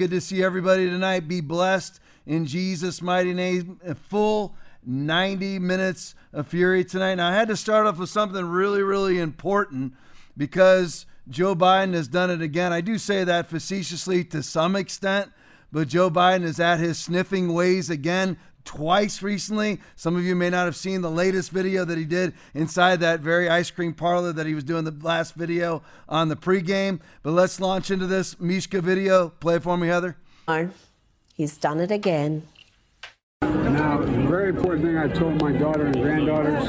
Good to see everybody tonight. Be blessed in Jesus' mighty name. A full 90 minutes of fury tonight. Now, I had to start off with something really, really important because Joe Biden has done it again. I do say that facetiously to some extent, but Joe Biden is at his sniffing ways again twice recently. Some of you may not have seen the latest video that he did inside that very ice cream parlor that he was doing the last video on the pregame. But let's launch into this Mishka video. Play it for me, Heather. No, he's done it again. Now, the very important thing I told my daughter and granddaughters,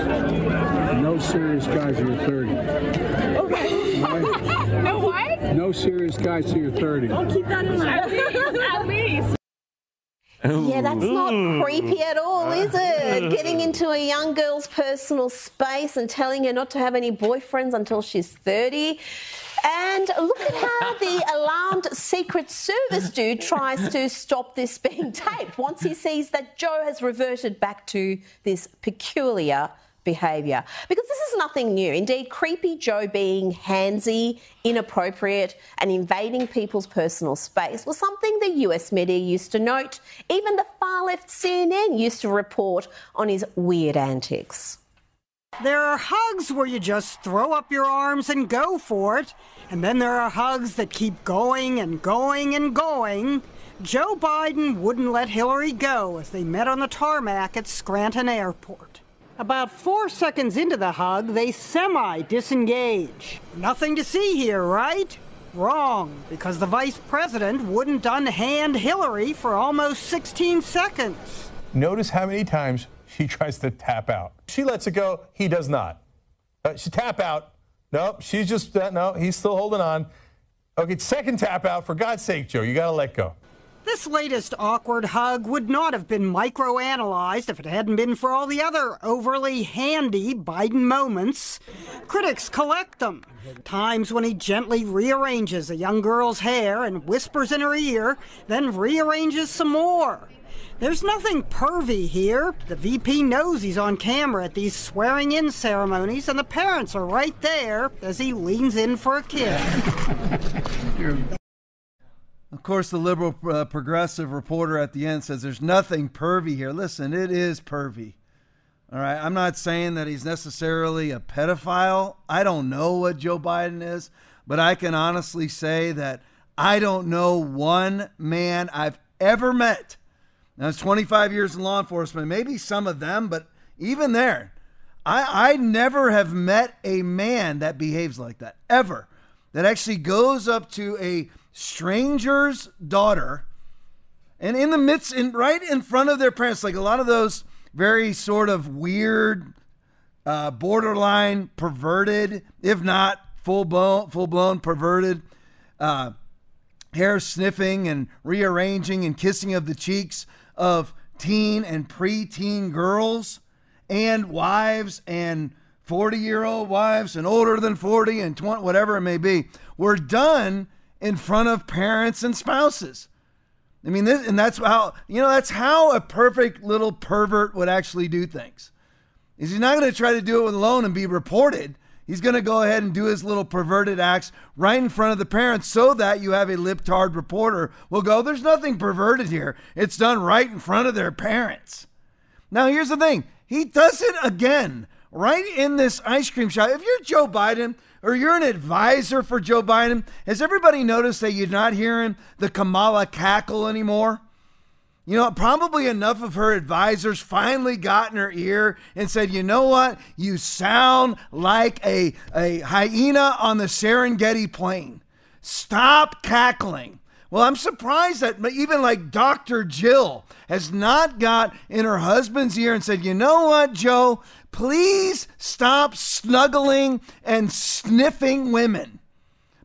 no serious guys till you're 30. Right? No what? No serious guys till you're 30. Keep that in mind. At least, at least. Yeah, that's not creepy at all, ah. is it? Getting into a young girl's personal space and telling her not to have any boyfriends until she's 30. And look at how the alarmed Secret Service dude tries to stop this being taped once he sees that Joe has reverted back to this peculiar behaviour. Because this is nothing new. Indeed, creepy Joe being handsy, inappropriate, and invading people's personal space was something the US media used to note. Even the far left CNN used to report on his weird antics. There are hugs where you just throw up your arms and go for it, and then there are hugs that keep going and going and going. Joe Biden wouldn't let Hillary go as they met on the tarmac at Scranton Airport. About four seconds into the hug, they semi disengage. Nothing to see here, right? Wrong, because the vice president wouldn't unhand Hillary for almost 16 seconds. Notice how many times she tries to tap out. She lets it go. He does not. Uh, she tap out. Nope. She's just uh, no. He's still holding on. Okay, second tap out. For God's sake, Joe, you got to let go. This latest awkward hug would not have been microanalyzed if it hadn't been for all the other overly handy Biden moments. Critics collect them. Times when he gently rearranges a young girl's hair and whispers in her ear, then rearranges some more. There's nothing pervy here. The VP knows he's on camera at these swearing in ceremonies, and the parents are right there as he leans in for a kiss. Of course, the liberal uh, progressive reporter at the end says there's nothing pervy here. Listen, it is pervy. All right. I'm not saying that he's necessarily a pedophile. I don't know what Joe Biden is, but I can honestly say that I don't know one man I've ever met. Now, it's 25 years in law enforcement, maybe some of them, but even there, I, I never have met a man that behaves like that, ever. That actually goes up to a stranger's daughter and in the midst in right in front of their parents like a lot of those very sort of weird uh, borderline perverted if not full blown full blown perverted uh, hair sniffing and rearranging and kissing of the cheeks of teen and preteen girls and wives and 40 year old wives and older than 40 and 20 whatever it may be were done in front of parents and spouses. I mean, this, and that's how you know that's how a perfect little pervert would actually do things. Is he's not going to try to do it alone and be reported. He's going to go ahead and do his little perverted acts right in front of the parents so that you have a libtard reporter will go, There's nothing perverted here. It's done right in front of their parents. Now, here's the thing he does it again right in this ice cream shop. If you're Joe Biden, or you're an advisor for Joe Biden, has everybody noticed that you're not hearing the Kamala cackle anymore? You know, probably enough of her advisors finally got in her ear and said, you know what? You sound like a, a hyena on the Serengeti plain. Stop cackling. Well, I'm surprised that even like Dr. Jill has not got in her husband's ear and said, you know what, Joe? Please stop snuggling and sniffing women.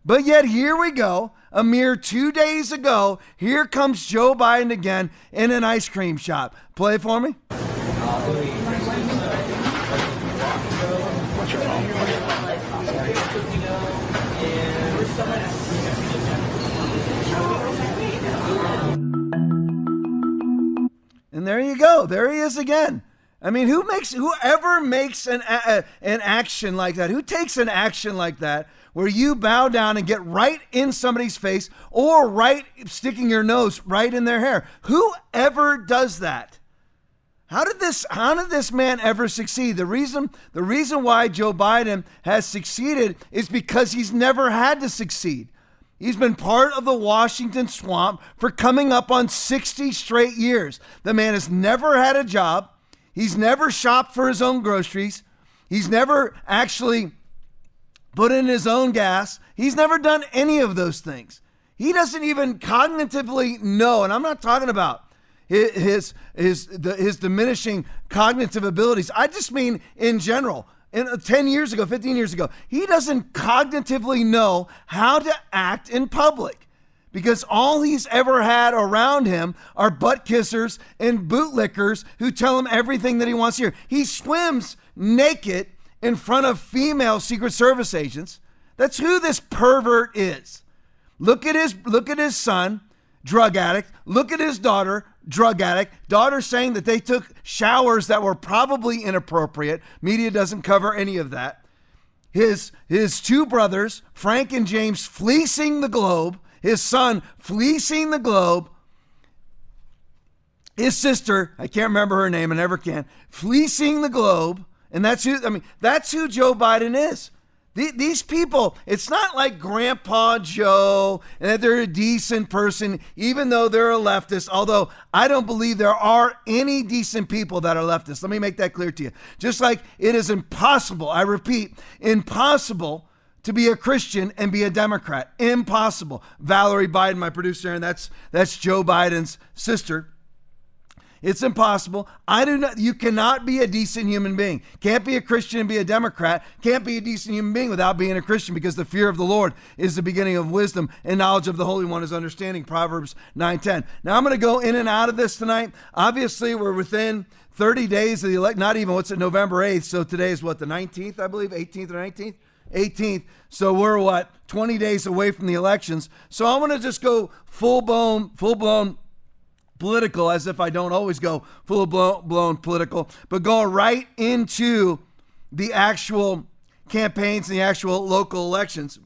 But yet, here we go. A mere two days ago, here comes Joe Biden again in an ice cream shop. Play for me. And there you go. There he is again. I mean, who makes whoever makes an a, an action like that? Who takes an action like that where you bow down and get right in somebody's face or right sticking your nose right in their hair? Whoever does that? How did this how did this man ever succeed? The reason the reason why Joe Biden has succeeded is because he's never had to succeed. He's been part of the Washington swamp for coming up on 60 straight years. The man has never had a job. He's never shopped for his own groceries. He's never actually put in his own gas. He's never done any of those things. He doesn't even cognitively know, and I'm not talking about his his his, diminishing cognitive abilities. I just mean in general. In, uh, 10 years ago, 15 years ago, he doesn't cognitively know how to act in public because all he's ever had around him are butt kissers and bootlickers who tell him everything that he wants to hear. He swims naked in front of female Secret Service agents. That's who this pervert is. Look at his look at his son, drug addict. Look at his daughter, drug addict. Daughter saying that they took showers that were probably inappropriate. Media doesn't cover any of that. His his two brothers, Frank and James, fleecing the globe. His son fleecing the globe. His sister, I can't remember her name, I never can, fleecing the globe. And that's who I mean, that's who Joe Biden is. These people, it's not like Grandpa Joe and that they're a decent person, even though they're a leftist. Although I don't believe there are any decent people that are leftists. Let me make that clear to you. Just like it is impossible, I repeat, impossible to be a Christian and be a Democrat. Impossible. Valerie Biden, my producer, and that's that's Joe Biden's sister. It's impossible. I do not you cannot be a decent human being. Can't be a Christian and be a Democrat. Can't be a decent human being without being a Christian because the fear of the Lord is the beginning of wisdom and knowledge of the Holy One is understanding. Proverbs 9:10. Now I'm going to go in and out of this tonight. Obviously, we're within 30 days of the elect not even what's it November 8th. So today is what the 19th, I believe, 18th or 19th. 18th. So we're what 20 days away from the elections. So I'm to just go full blown full blown political as if I don't always go full blown political, but going right into the actual campaigns and the actual local elections.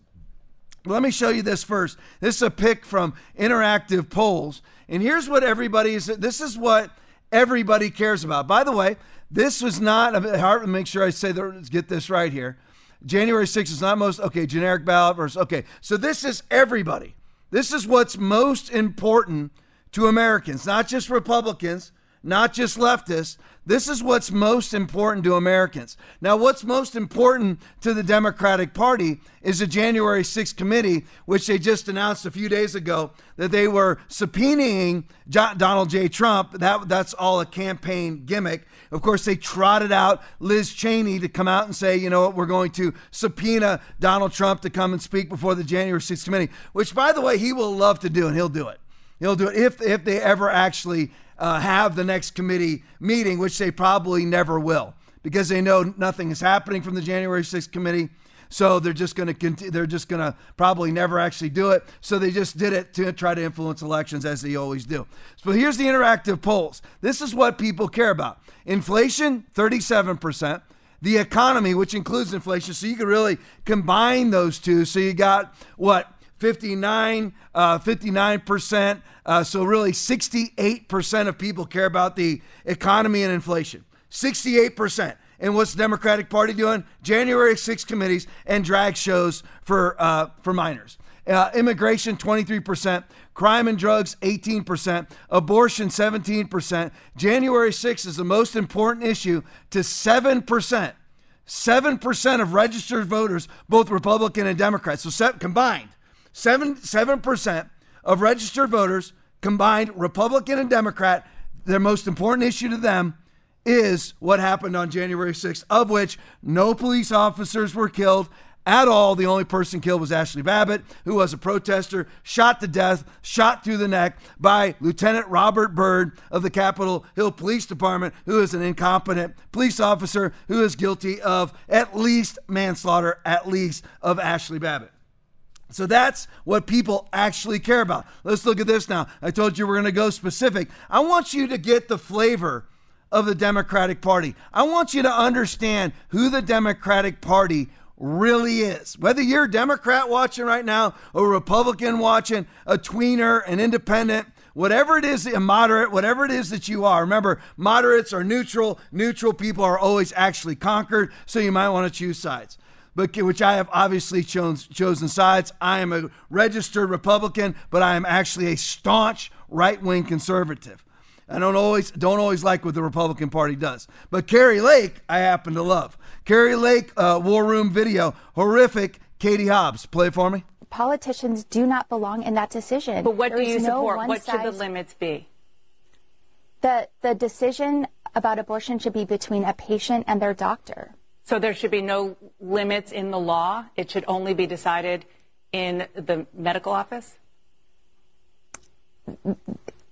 Let me show you this first. This is a pick from Interactive Polls. And here's what everybody is this is what everybody cares about. By the way, this was not make sure I say that get this right here. January 6th is not most okay, generic ballot versus okay. So this is everybody. This is what's most important to Americans, not just Republicans, not just leftists. This is what's most important to Americans. Now, what's most important to the Democratic Party is the January 6th committee, which they just announced a few days ago that they were subpoenaing Donald J. Trump. That, that's all a campaign gimmick. Of course, they trotted out Liz Cheney to come out and say, you know what, we're going to subpoena Donald Trump to come and speak before the January 6th committee, which, by the way, he will love to do, and he'll do it. He'll do it if if they ever actually uh, have the next committee meeting, which they probably never will, because they know nothing is happening from the January 6th committee. So they're just going to continue. They're just going to probably never actually do it. So they just did it to try to influence elections, as they always do. So here's the interactive polls. This is what people care about: inflation, 37 percent. The economy, which includes inflation, so you can really combine those two. So you got what 59, uh, 59%. Uh, so, really, 68% of people care about the economy and inflation. 68%. And what's the Democratic Party doing? January 6 committees and drag shows for, uh, for minors. Uh, immigration, 23%. Crime and drugs, 18%. Abortion, 17%. January 6 is the most important issue to 7%. 7% of registered voters, both Republican and Democrat. So, combined, Seven seven percent of registered voters, combined Republican and Democrat, their most important issue to them is what happened on January 6th, of which no police officers were killed at all. The only person killed was Ashli Babbitt, who was a protester, shot to death, shot through the neck by Lieutenant Robert Byrd of the Capitol Hill Police Department, who is an incompetent police officer who is guilty of at least manslaughter, at least of Ashli Babbitt. So that's what people actually care about. Let's look at this now. I told you we're going to go specific. I want you to get the flavor of the Democratic Party. I want you to understand who the Democratic Party really is. Whether you're a Democrat watching right now, a Republican watching, a tweener, an independent, whatever it is, a moderate, whatever it is that you are. Remember, moderates are neutral. Neutral people are always actually conquered, so you might want to choose sides. But which I have obviously chosen, chosen sides. I am a registered Republican, but I am actually a staunch right-wing conservative. I don't always don't always like what the Republican Party does. But Kari Lake, I happen to love. Kari Lake, uh, War Room video, horrific. Katie Hobbs, play for me. Politicians do not belong in that decision. But what there do you support? What should the limits be? The the decision about abortion should be between a patient and their doctor. So there should be no limits in the law. It should only be decided in the medical office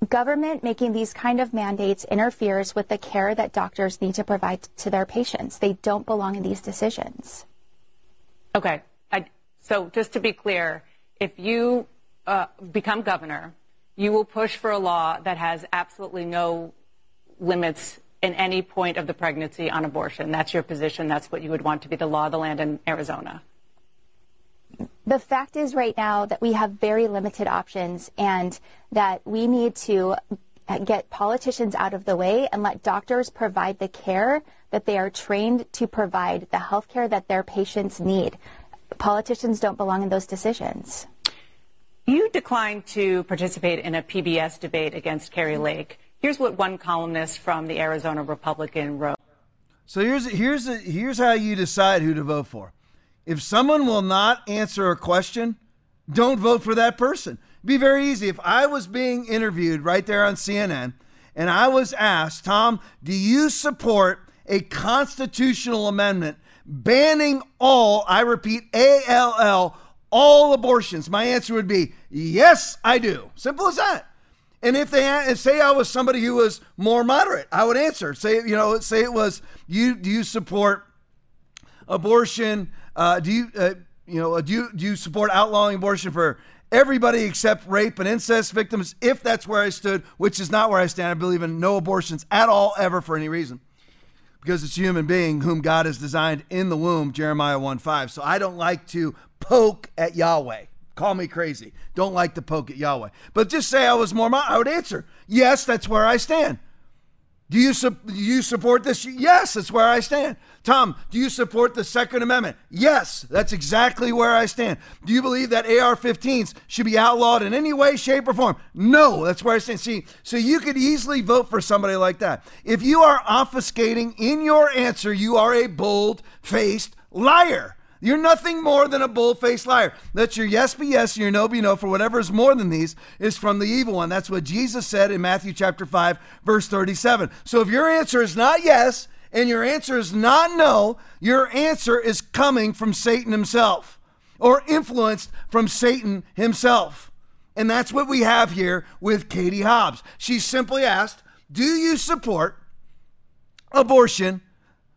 government making these kind of mandates interferes with the care that doctors need to provide to their patients. They don't belong in these decisions. Okay. I, so just to be clear, if you uh, become governor, you will push for a law that has absolutely no limits in any point of the pregnancy on abortion. That's your position. That's what you would want to be the law of the land in Arizona the fact is right now that we have very limited options and that we need to get politicians out of the way and let doctors provide the care that they are trained to provide, the health care that their patients need. Politicians don't belong in those decisions. You declined to participate in a PBS debate against Kari Lake. Here's what one columnist from the Arizona Republican wrote. So here's here's here's how you decide who to vote for. If someone will not answer a question, don't vote for that person. be very easy. If I was being interviewed right there on CNN and I was asked, Tom, do you support a constitutional amendment banning all, I repeat, A L L, all abortions? My answer would be yes, I do. Simple as that. And if they say I was somebody who was more moderate, I would answer. Say you know, say it was you. Do you support abortion uh, do you, uh, you know, do you, do you support outlawing abortion for everybody except rape and incest victims? If that's where I stood, which is not where I stand, I believe in no abortions at all, ever for any reason, because it's a human being whom God has designed in the womb. Jeremiah 1 5. So I don't like to poke at Yahweh. Call me crazy. Don't like to poke at Yahweh. But just say I was more, I would answer, yes, that's where I stand. Do you, do you support this? Yes, that's where I stand. Tom, do you support the Second Amendment? Yes, that's exactly where I stand. Do you believe that AR 15s should be outlawed in any way, shape, or form? No, that's where I stand. See, so you could easily vote for somebody like that. If you are obfuscating in your answer, you are a bold faced liar. You're nothing more than a bull-faced liar. Let your yes be yes and your no be no, for whatever is more than these is from the evil one. That's what Jesus said in Matthew chapter 5, verse 37. So if your answer is not yes and your answer is not no, your answer is coming from Satan himself or influenced from Satan himself. And that's what we have here with Katie Hobbs. She simply asked, Do you support abortion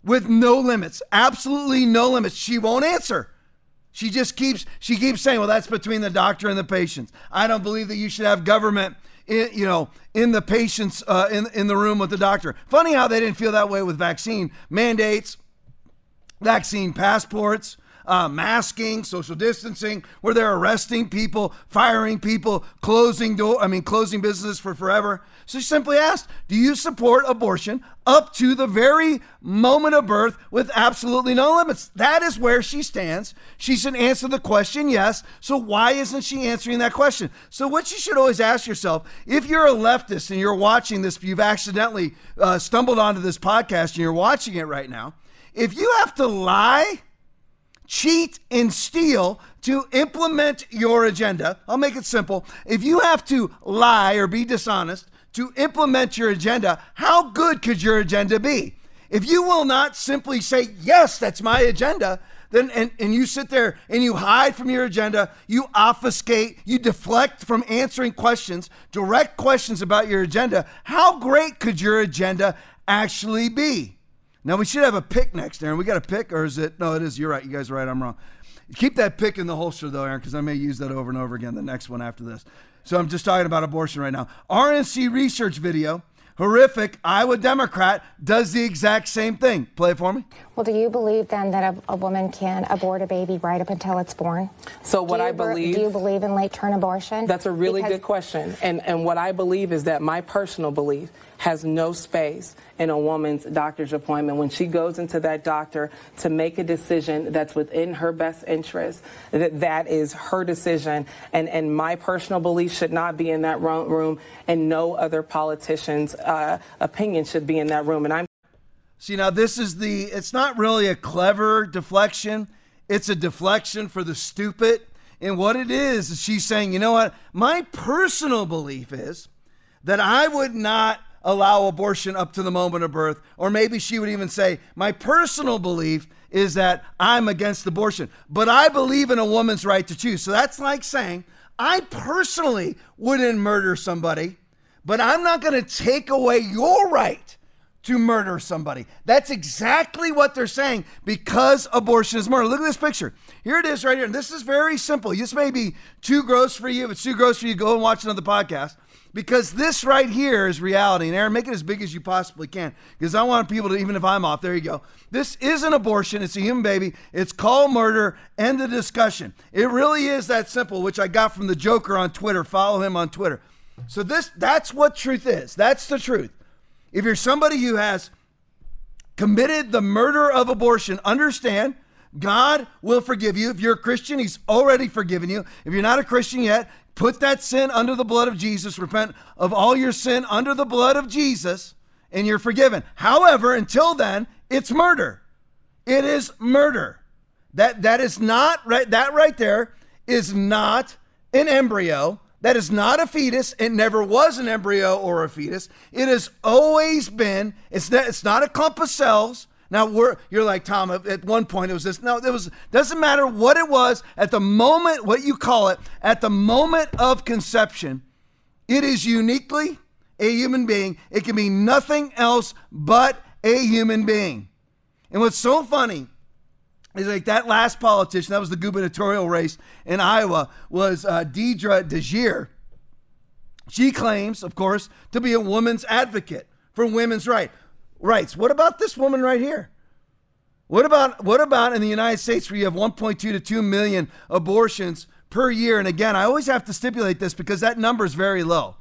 with no limits, absolutely no limits. She won't answer. She just keeps she keeps saying, "Well, that's between the doctor and the patients." I don't believe that you should have government, in, you know, in the patients uh, in in the room with the doctor. Funny how they didn't feel that way with vaccine mandates, vaccine passports uh, masking, social distancing, where they're arresting people, firing people, closing door, I mean, closing businesses for forever. She simply asked, Do you support abortion up to the very moment of birth with absolutely no limits? That is where she stands. She should answer the question yes. So why isn't she answering that question? So, what you should always ask yourself if you're a leftist and you're watching this, you've accidentally uh, stumbled onto this podcast and you're watching it right now, if you have to lie, cheat, and steal to implement your agenda. I'll make it simple. If you have to lie or be dishonest to implement your agenda, how good could your agenda be? If you will not simply say, Yes, that's my agenda, then and, and you sit there and you hide from your agenda, you obfuscate, you deflect from answering questions, direct questions about your agenda, how great could your agenda actually be? Now we should have a pick next, Aaron. We got a pick, or is it? No, it is. You're right. You guys are right. I'm wrong. Keep that pick in the holster, though, Aaron, because I may use that over and over again. The next one after this. So I'm just talking about abortion right now. RNC research video. horrific Iowa Democrat does the exact same thing. Play it for me. Well, do you believe then that a, a woman can abort a baby right up until it's born? So what I believe. Do you believe in late term abortion? That's a really Because- good question. And and what I believe is that my personal belief has no space in a woman's doctor's appointment when she goes into that doctor to make a decision that's within her best interest that that is her decision and and my personal belief should not be in that room and no other politician's uh, opinion should be in that room and I'm See, now this is the, it's not really a clever deflection. It's a deflection for the stupid. And what it is, is she's saying, you know what? My personal belief is that I would not allow abortion up to the moment of birth. Or maybe she would even say, my personal belief is that I'm against abortion, but I believe in a woman's right to choose. So that's like saying, I personally wouldn't murder somebody, but I'm not going to take away your right to murder somebody. That's exactly what they're saying because abortion is murder. Look at this picture. Here it is right here. And this is very simple. This may be too gross for you. If it's too gross for you, go and watch another podcast because this right here is reality. And Aaron, make it as big as you possibly can because I want people to, even if I'm off, there you go. This is an abortion. It's a human baby. It's called murder. End the discussion. It really is that simple, which I got from the Joker on Twitter. Follow him on Twitter. So this that's what truth is. That's the truth. If you're somebody who has committed the murder of abortion, understand God will forgive you. If you're a Christian, He's already forgiven you. If you're not a Christian yet, put that sin under the blood of Jesus. Repent of all your sin under the blood of Jesus, and you're forgiven. However, until then, it's murder. It is murder. That that is not right. That right there is not an embryo. That is not a fetus. It never was an embryo or a fetus. It has always been. It's not, it's not a clump of cells. Now we're you're like Tom. At one point it was this. No, it was doesn't matter what it was at the moment. What you call it at the moment of conception, it is uniquely a human being. It can be nothing else but a human being. And what's so funny is like that last politician, that was the gubernatorial race in Iowa, was uh, Deidre DeJear. She claims, of course, to be a woman's advocate for women's right, rights. What about this woman right here? What about what about in the United States where you have 1.2 to 2 million abortions per year? And again, I always have to stipulate this because that number is very low.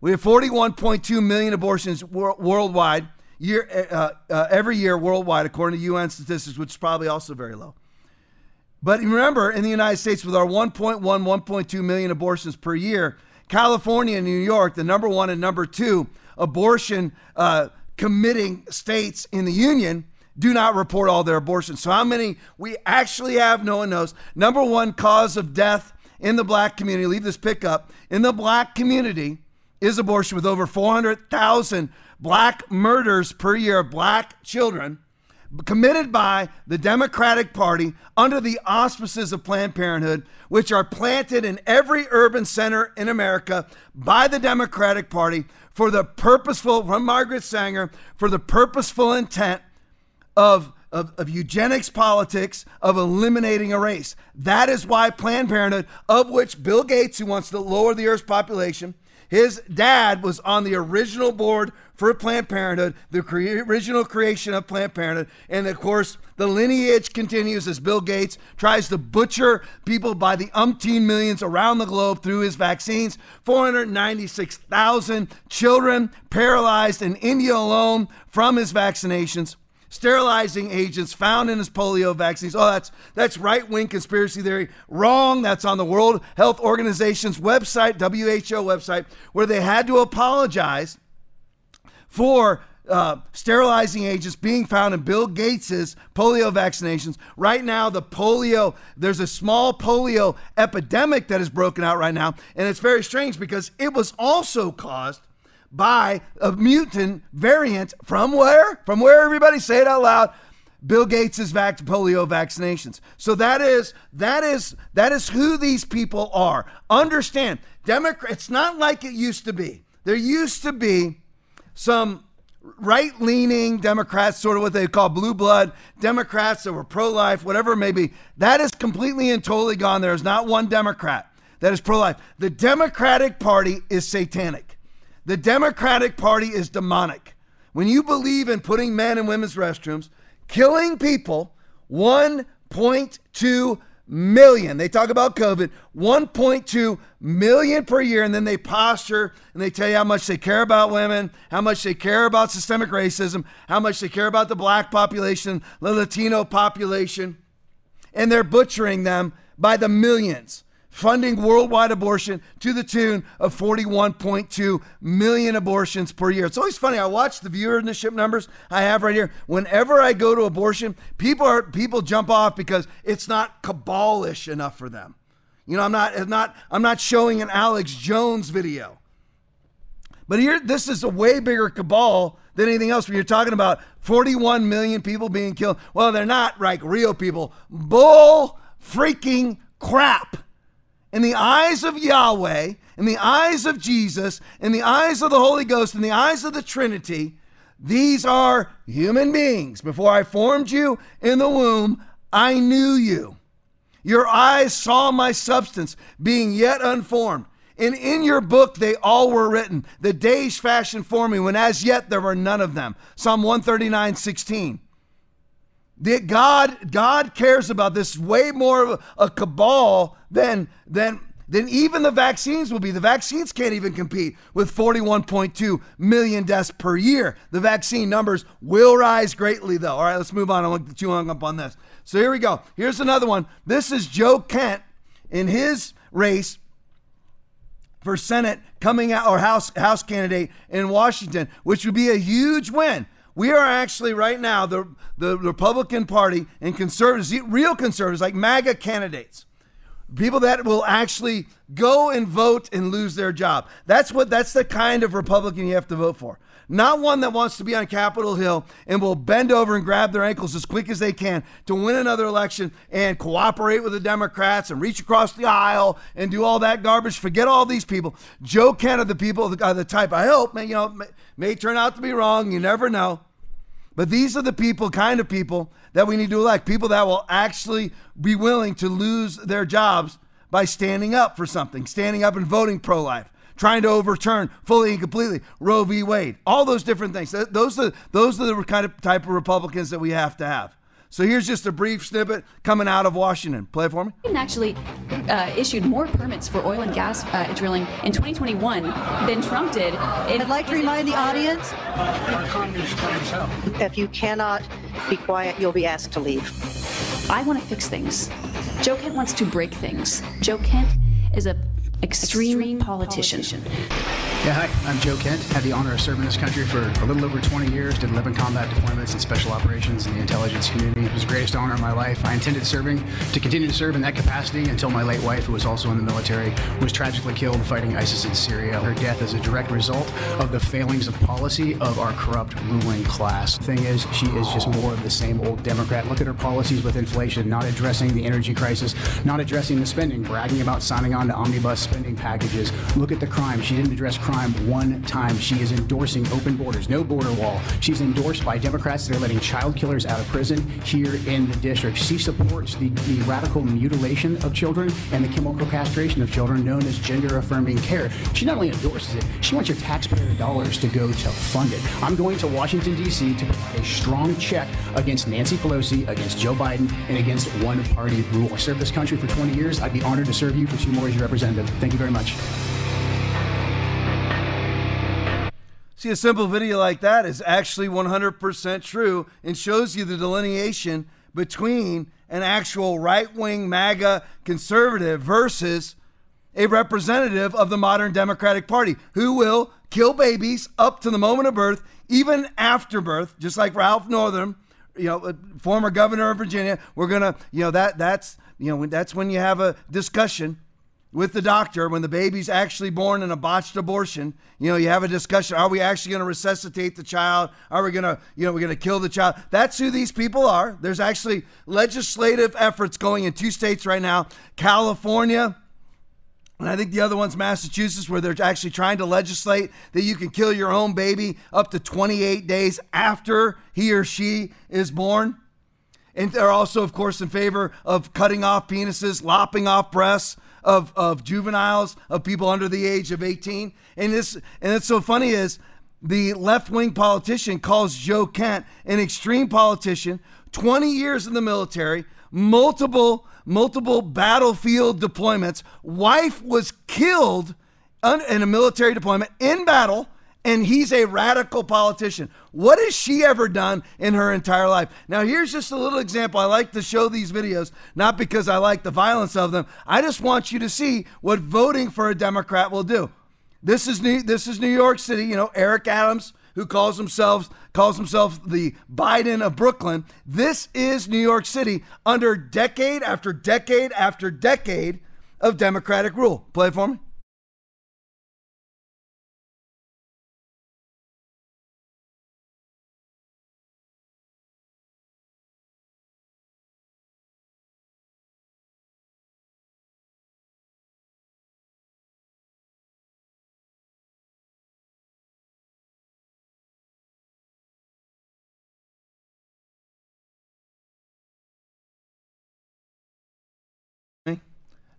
We have 41.2 million abortions wor- worldwide year uh, uh, every year worldwide, according to UN statistics, which is probably also very low. But remember, in the United States, with our 1.1, 1.2 million abortions per year, California and New York, the number one and number two abortion uh, committing states in the union, do not report all their abortions. So, how many we actually have, no one knows. Number one cause of death in the black community, leave this pickup, in the black community is abortion with over 400,000 black murders per year of black children committed by the Democratic Party under the auspices of Planned Parenthood, which are planted in every urban center in America by the Democratic Party for the purposeful, from Margaret Sanger, for the purposeful intent of, of, of eugenics politics, of eliminating a race. That is why Planned Parenthood, of which Bill Gates, who wants to lower the Earth's population, his dad was on the original board for Planned Parenthood, the cre- original creation of Planned Parenthood. And of course, the lineage continues as Bill Gates tries to butcher people by the umpteen millions around the globe through his vaccines. 496,000 children paralyzed in India alone from his vaccinations sterilizing agents found in his polio vaccines. Oh, that's that's right-wing conspiracy theory. Wrong. That's on the World Health Organization's website, WHO website, where they had to apologize for uh, sterilizing agents being found in Bill Gates's polio vaccinations. Right now, the polio, there's a small polio epidemic that is broken out right now. And it's very strange because it was also caused by a mutant variant from where? From where everybody say it out loud. Bill Gates's vac- polio vaccinations. So that is that is that is who these people are. Understand, Democrat. It's not like it used to be. There used to be some right-leaning Democrats, sort of what they call blue blood Democrats that were pro-life, whatever it may be. That is completely and totally gone. There is not one Democrat that is pro-life. The Democratic Party is satanic. The Democratic Party is demonic. When you believe in putting men in women's restrooms, killing people, 1.2 million. They talk about COVID, 1.2 million per year, and then they posture and they tell you how much they care about women, how much they care about systemic racism, how much they care about the black population, the Latino population, and they're butchering them by the millions funding worldwide abortion to the tune of 41.2 million abortions per year. It's always funny. I watch the viewership numbers I have right here. Whenever I go to abortion, people are people jump off because it's not cabalish enough for them. You know, I'm not I'm not I'm not showing an Alex Jones video. But here this is a way bigger cabal than anything else when you're talking about 41 million people being killed. Well, they're not like real people. Bull freaking crap in the eyes of Yahweh, in the eyes of Jesus, in the eyes of the Holy Ghost, in the eyes of the Trinity, these are human beings. Before I formed you in the womb, I knew you. Your eyes saw my substance being yet unformed. And in your book, they all were written. The days fashioned for me, when as yet there were none of them. Psalm 139, 16. That God, God cares about this way more of a, cabal than, than, than even the vaccines will be. The vaccines can't even compete with 41.2 million deaths per year. The vaccine numbers will rise greatly, though. All right, let's move on. I won't get too hung up on this. So here we go. Here's another one. This is Joe Kent in his race for Senate coming out or House House candidate in Washington, which would be a huge win. We are actually right now the the Republican Party and conservatives, real conservatives like MAGA candidates, people that will actually go and vote and lose their job. That's what that's the kind of Republican you have to vote for. Not one that wants to be on Capitol Hill and will bend over and grab their ankles as quick as they can to win another election and cooperate with the Democrats and reach across the aisle and do all that garbage. Forget all these people. Joe Kent the people, the, the type I hope, may, you know, may, may turn out to be wrong. You never know. But these are the people, kind of people, that we need to elect. People that will actually be willing to lose their jobs by standing up for something, standing up and voting pro life, trying to overturn fully and completely Roe v. Wade, all those different things. Those are, those are the kind of type of Republicans that we have to have. So here's just a brief snippet coming out of Washington. Play it for me. Biden actually uh, issued more permits for oil and gas uh, drilling in 2021 than Trump did. In- I'd like to remind the audience if you cannot be quiet, you'll be asked to leave. I want to fix things. Joe Kent wants to break things. Joe Kent is an extreme, extreme politician. politician. Yeah, hi, I'm Joe Kent. Had the honor of serving this country for a little over 20 years. Did 11 combat deployments and special operations in the intelligence community. It was the greatest honor of my life. I intended serving to continue to serve in that capacity until my late wife, who was also in the military, was tragically killed fighting ISIS in Syria. Her death is a direct result of the failings of policy of our corrupt ruling class. The thing is, she is just more of the same old Democrat. Look at her policies with inflation, not addressing the energy crisis, not addressing the spending, bragging about signing on to omnibus spending packages. Look at the crime. She didn't address crime one time. She is endorsing open borders, no border wall. She's endorsed by Democrats that are letting child killers out of prison here in the district. She supports the, the radical mutilation of children and the chemical castration of children known as gender affirming care. She not only endorses it, she wants your taxpayer dollars to go to fund it. I'm going to Washington, D.C. to provide a strong check against Nancy Pelosi, against Joe Biden, and against one party rule. I served this country for 20 years. I'd be honored to serve you for two more as your representative. Thank you very much. See, a simple video like that is actually 100% true and shows you the delineation between an actual right wing MAGA conservative versus a representative of the modern Democratic Party who will kill babies up to the moment of birth, even after birth, just like Ralph Northam, you know, uh, former governor of Virginia. We're gonna, you know, that that's you know that's when you have a discussion with the doctor when the baby's actually born in a botched abortion. You know, you have a discussion. Are we actually going to resuscitate the child? Are we going to, you know, we're going to kill the child? That's who these people are. There's actually legislative efforts going in two states right now California. And I think the other one's Massachusetts, where they're actually trying to legislate that you can kill your own baby up to 28 days after he or she is born. And they're also, of course, in favor of cutting off penises, lopping off breasts, of, of juveniles, of people under the age of 18. And this and it's so funny is the left wing politician calls Joe Kent an extreme politician, 20 years in the military, multiple multiple battlefield deployments. Wife was killed in a military deployment in battle and he's a radical politician. What has she ever done in her entire life? Now, here's just a little example. I like to show these videos, not because I like the violence of them. I just want you to see what voting for a Democrat will do. This is New, this is New York City. You know, Eric Adams, who calls himself calls himself the Biden of Brooklyn. This is New York City under decade after decade after decade of Democratic rule. Play it for me.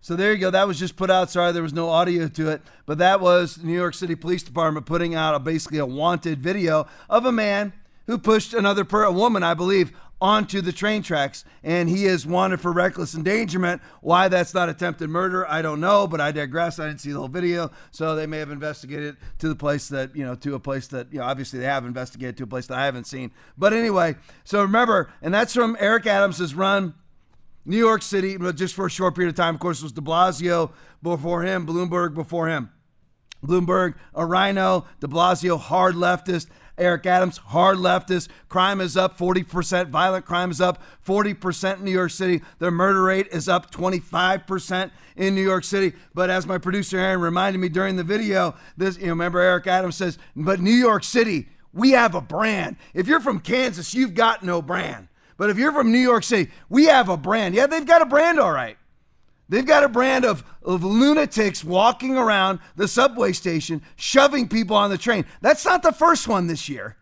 So there you go. That was just put out. Sorry, there was no audio to it, but that was New York City Police Department putting out a, basically a wanted video of a man who pushed another per, a woman, I believe, onto the train tracks, and he is wanted for reckless endangerment. Why that's not attempted murder, I don't know, but I digress. I didn't see the whole video, so they may have investigated to the place that you know to a place that you know obviously they have investigated to a place that I haven't seen. But anyway, so remember, and that's from Eric Adams's run New York City, just for a short period of time, of course, it was de Blasio before him, Bloomberg before him. Bloomberg, a RINO, de Blasio, hard leftist. Eric Adams, hard leftist. Crime is up 40%. Violent crime is up 40% in New York City. The murder rate is up 25% in New York City. But as my producer Aaron reminded me during the video, this, you know, remember Eric Adams says, but New York City, we have a brand. If you're from Kansas, you've got no brand. But if you're from New York City, we have a brand. Yeah, they've got a brand, all right. They've got a brand of, of lunatics walking around the subway station, shoving people on the train. That's not the first one this year.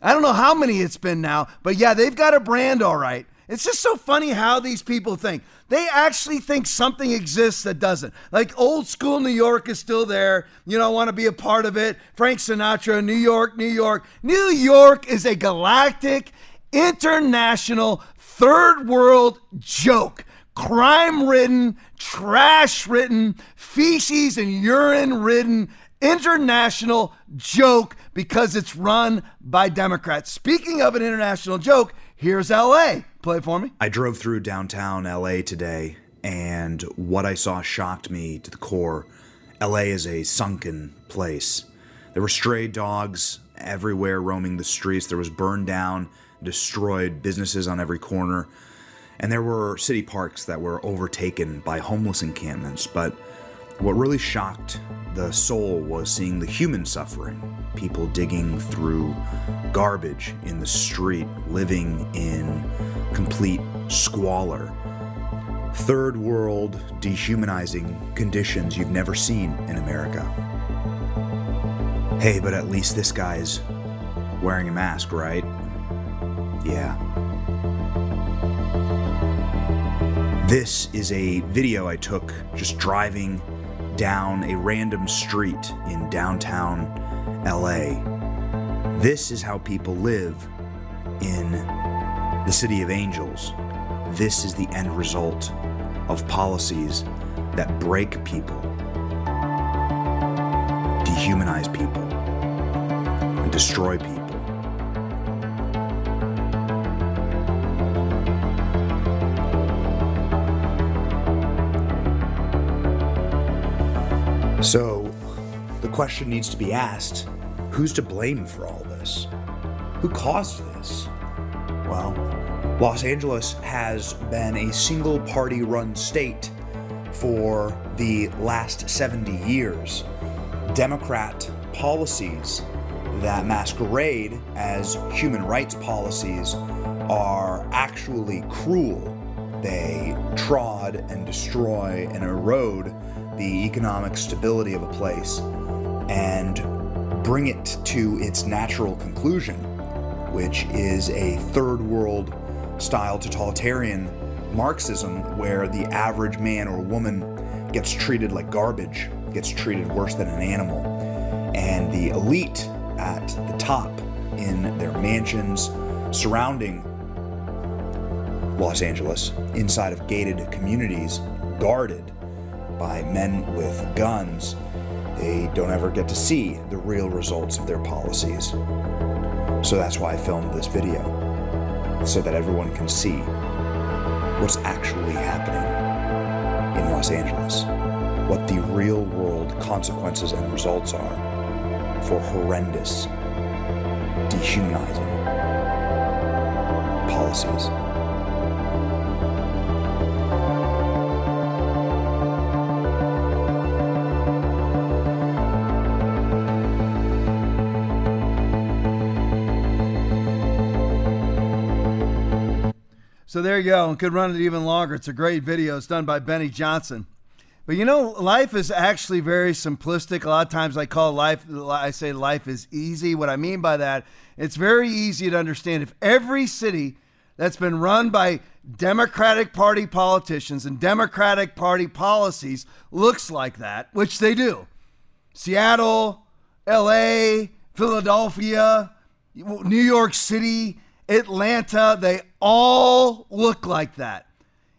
I don't know how many it's been now, but yeah, they've got a brand, all right. It's just so funny how these people think. They actually think something exists that doesn't. Like old school New York is still there. You know, want to be a part of it. Frank Sinatra, New York, New York. New York is a galactic international third world joke. Crime ridden, trash ridden, feces and urine ridden international joke because it's run by Democrats. Speaking of an international joke, here's LA. Play it for me. I drove through downtown LA today, and what I saw shocked me to the core. LA is a sunken place. There were stray dogs everywhere roaming the streets. There was burned down destroyed businesses on every corner. And there were city parks that were overtaken by homeless encampments. But what really shocked the soul was seeing the human suffering. People digging through garbage in the street, living in complete squalor. Third world, dehumanizing conditions you've never seen in America. Hey, but at least this guy's wearing a mask, right? Yeah. This is a video I took just driving down a random street in downtown LA. This is how people live in the City of Angels. This is the end result of policies that break people, dehumanize people, and destroy people. Question needs to be asked who's to blame for all this? Who caused this? Well, Los Angeles has been a single party run state for the last 70 years. Democrat policies that masquerade as human rights policies are actually cruel. They trod and destroy and erode the economic stability of a place and bring it to its natural conclusion, which is a third world style totalitarian Marxism where the average man or woman gets treated like garbage, gets treated worse than an animal. And the elite at the top in their mansions surrounding Los Angeles, inside of gated communities, guarded by men with guns, they don't ever get to see the real results of their policies. So that's why I filmed this video, so that everyone can see what's actually happening in Los Angeles, what the real world consequences and results are for horrendous, dehumanizing policies. So there you go. And could run it even longer. It's a great video. It's done by Benny Johnson. But you know, life is actually very simplistic. A lot of times I call life, I say life is easy. What I mean by that, it's very easy to understand. If every city that's been run by Democratic Party politicians and Democratic Party policies looks like that, which they do Seattle, LA, Philadelphia, New York City, Atlanta, they all look like that.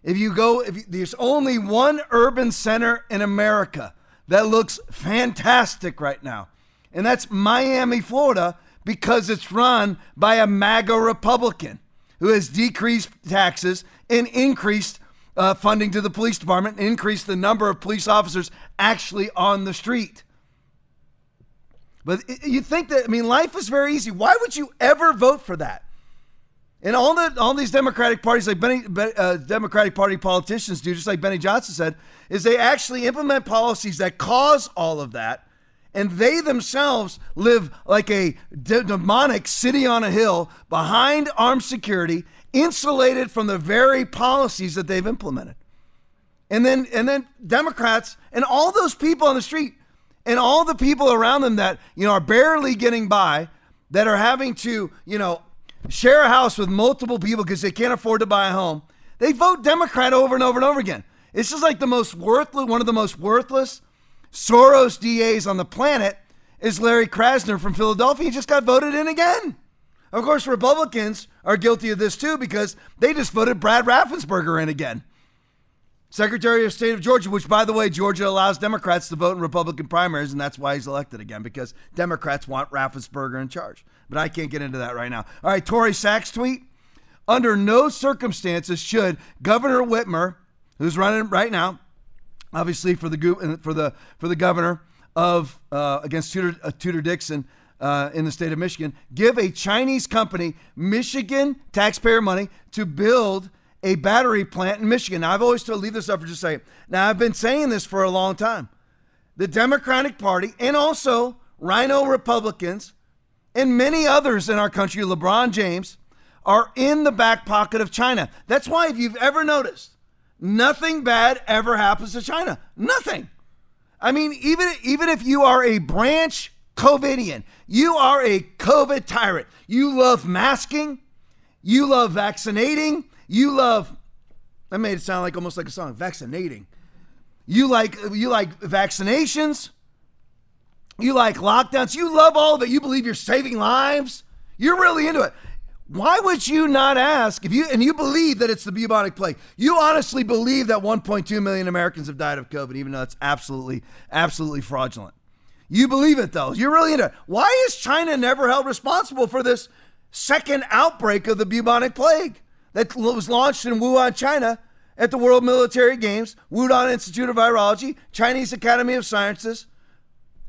If you go, if you, there's only one urban center in America that looks fantastic right now, and that's Miami, Florida, because it's run by a MAGA Republican who has decreased taxes and increased uh, funding to the police department, and increased the number of police officers actually on the street. But you think that, I mean, life is very easy. Why would you ever vote for that? And all the all these Democratic parties, like Benny, uh, Democratic Party politicians do, just like Benny Johnson said, is they actually implement policies that cause all of that, and they themselves live like a de- demonic city on a hill behind armed security, insulated from the very policies that they've implemented. And then and then Democrats and all those people on the street and all the people around them that you know are barely getting by, that are having to you know share a house with multiple people because they can't afford to buy a home, they vote Democrat over and over and over again. This is like the most worthless, one of the most worthless Soros DAs on the planet is Larry Krasner from Philadelphia. He just got voted in again. Of course, Republicans are guilty of this too because they just voted Brad Raffensperger in again. Secretary of State of Georgia, which, by the way, Georgia allows Democrats to vote in Republican primaries, and that's why he's elected again, because Democrats want Raffensperger in charge. But I can't get into that right now. All right, Tori Sachs tweet. Under no circumstances should Governor Whitmer, who's running right now, obviously for the for the for the governor of uh, against Tudor, uh, Tudor Dixon uh, in the state of Michigan, give a Chinese company Michigan taxpayer money to build a battery plant in Michigan. Now, I've always told, leave this up for just a second. Now, I've been saying this for a long time. The Democratic Party and also RINO Republicans and many others in our country, LeBron James, are in the back pocket of China. That's why, if you've ever noticed, nothing bad ever happens to China. Nothing. I mean, even, even if you are a branch COVIDian, you are a COVID tyrant. You love masking, you love vaccinating, you love, that made it sound like almost like a song, vaccinating. You like you like vaccinations. You like lockdowns. You love all of it. You believe you're saving lives. You're really into it. Why would you not ask if you and you believe that it's the bubonic plague? You honestly believe that 1.2 million Americans have died of COVID, even though it's absolutely, absolutely fraudulent. You believe it though. You're really into it. Why is China never held responsible for this second outbreak of the bubonic plague? that was launched in Wuhan, China at the World Military Games, Wuhan Institute of Virology, Chinese Academy of Sciences,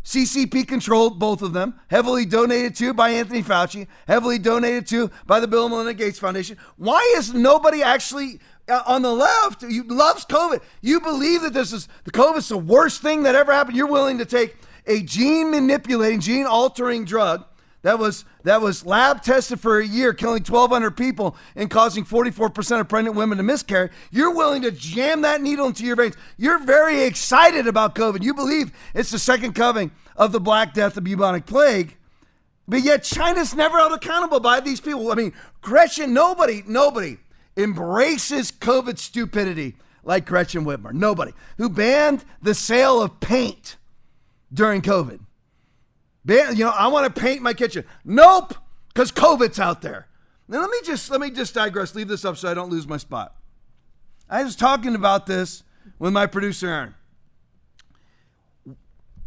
CCP controlled both of them, heavily donated to by Anthony Fauci, heavily donated to by the Bill and Melinda Gates Foundation. Why is nobody actually uh, on the left loves COVID? You believe that this is the COVID's the worst thing that ever happened. You're willing to take a gene manipulating, gene altering drug that was that was lab tested for a year, killing 1,200 people and causing 44% of pregnant women to miscarry. You're willing to jam that needle into your veins. You're very excited about COVID. You believe it's the second coming of the Black Death, the bubonic plague. But yet China's never held accountable by these people. I mean, Gretchen, nobody, nobody embraces COVID stupidity like Gretchen Whitmer. Nobody. Who banned the sale of paint during COVID. Ban, you know, I want to paint my kitchen. Nope, because COVID's out there. Now let me just let me just digress. Leave this up so I don't lose my spot. I was talking about this with my producer Aaron.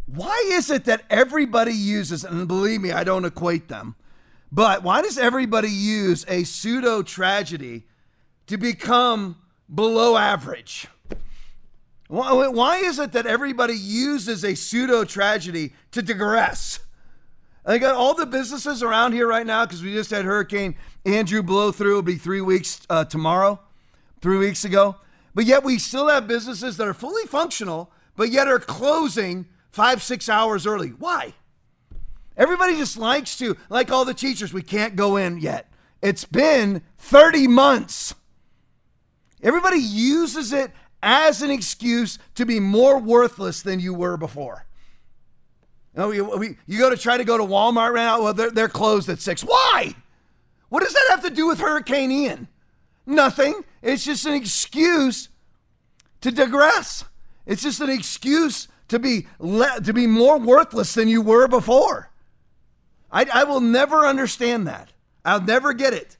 Why is it that everybody uses, and believe me, I don't equate them, but why does everybody use a pseudo tragedy to become below average? Why, why is it that everybody uses a pseudo tragedy to digress? I got all the businesses around here right now because we just had Hurricane Andrew blow through. It'll be three weeks uh, tomorrow, three weeks ago. But yet we still have businesses that are fully functional, but yet are closing five, six hours early. Why? Everybody just likes to, like all the teachers, we can't go in yet. It's been 30 months. Everybody uses it as an excuse to be more worthless than you were before. Oh, you, know, we, we, you go to try to go to Walmart right now, well, they're, they're closed at 6. Why? What does that have to do with Hurricane Ian? Nothing. It's just an excuse to digress. It's just an excuse to be le- to be more worthless than you were before. I, I will never understand that. I'll never get it.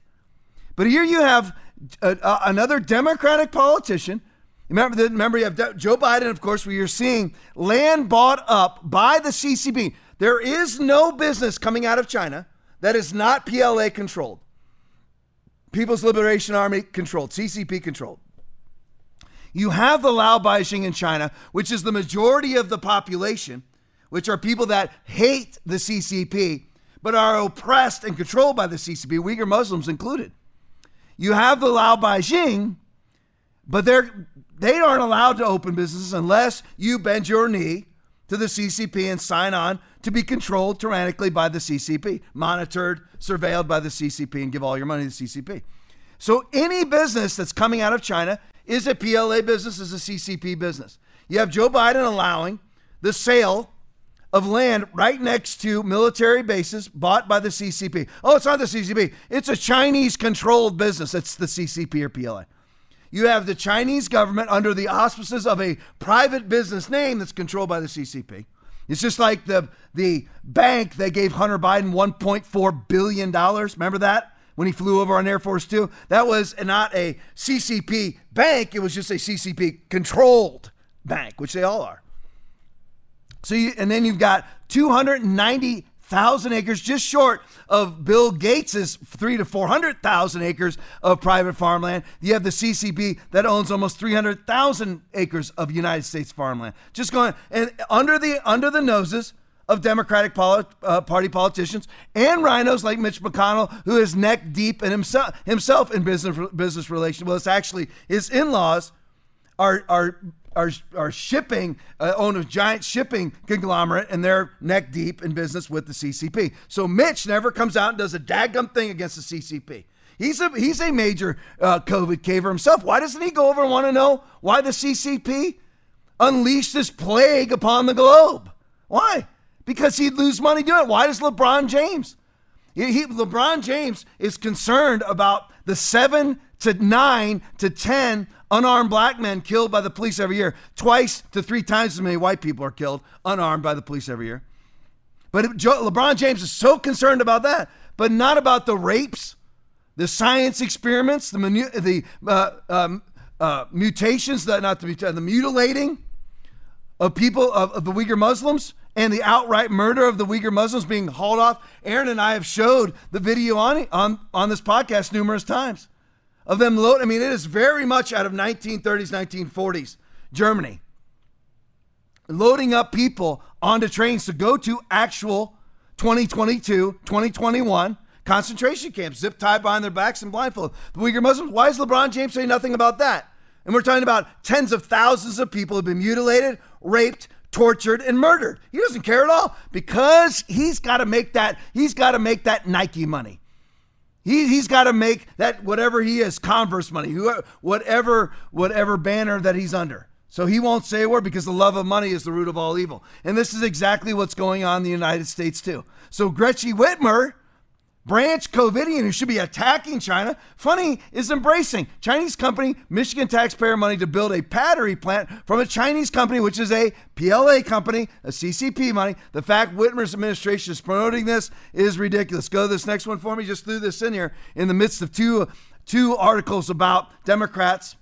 But here you have a, a, another Democratic politician. Remember, remember you have Joe Biden, of course, where you're seeing land bought up by the CCP. There is no business coming out of China that is not PLA controlled. People's Liberation Army controlled, CCP controlled. You have the Lao Baixing in China, which is the majority of the population, which are people that hate the CCP, but are oppressed and controlled by the CCP, Uyghur Muslims included. You have the Lao Baixing, but they're they aren't allowed to open businesses unless you bend your knee to the CCP and sign on to be controlled tyrannically by the CCP, monitored, surveilled by the CCP, and give all your money to the CCP. So any business that's coming out of China is a PLA business, is a CCP business. You have Joe Biden allowing the sale of land right next to military bases bought by the CCP. Oh, it's not the CCP. It's a Chinese controlled business. It's the CCP or PLA. You have the Chinese government under the auspices of a private business name that's controlled by the CCP. It's just like the the bank that gave Hunter Biden 1.4 billion dollars. Remember that when he flew over on Air Force Two? That was not a CCP bank. It was just a CCP controlled bank, which they all are. So you, and then you've got 290,000 acres, just short of Bill Gates's three to 400,000 acres of private farmland. You have the CCP that owns almost 300,000 acres of United States farmland. Just going and under the under the noses of Democratic poli- uh, Party politicians and RINOs like Mitch McConnell, who is neck deep in himself himself in business business relations. Well, it's actually his in-laws are are are, are shipping, uh, own a giant shipping conglomerate, and they're neck deep in business with the CCP. So Mitch never comes out and does a daggum thing against the CCP. He's a he's a major uh, COVID caver himself. Why doesn't he go over and want to know why the CCP unleashed this plague upon the globe? Why? Because he'd lose money doing it. Why does LeBron James? He, LeBron James is concerned about the seven to nine to ten unarmed black men killed by the police every year. Twice to three times as many white people are killed unarmed by the police every year. But LeBron James is so concerned about that, but not about the rapes, the science experiments, the the uh, um, uh, mutations, that not the, the mutilating of people of, of the Uyghur Muslims and the outright murder of the Uyghur Muslims being hauled off. Aaron and I have showed the video on on on this podcast numerous times of them load. I mean, it is very much out of 1930s, 1940s Germany. Loading up people onto trains to go to actual 2022, 2021 concentration camps, zip tied behind their backs and blindfolded. The Uyghur Muslims, why is LeBron James saying nothing about that? And we're talking about tens of thousands of people have been mutilated, raped, tortured, and murdered. He doesn't care at all because he's got to make that, he's got to make that Nike money. He, he's got to make that whatever he is, Converse money, whoever, whatever, whatever banner that he's under. So he won't say a word because the love of money is the root of all evil. And this is exactly what's going on in the United States too. So Gretchen Whitmer branch COVIDian who should be attacking China, funny is embracing Chinese company Michigan taxpayer money to build a battery plant from a Chinese company, which is a PLA company, a CCP money. The fact Whitmer's administration is promoting this is ridiculous. Go to this next one for me. Just threw this in here in the midst of two two articles about Democrats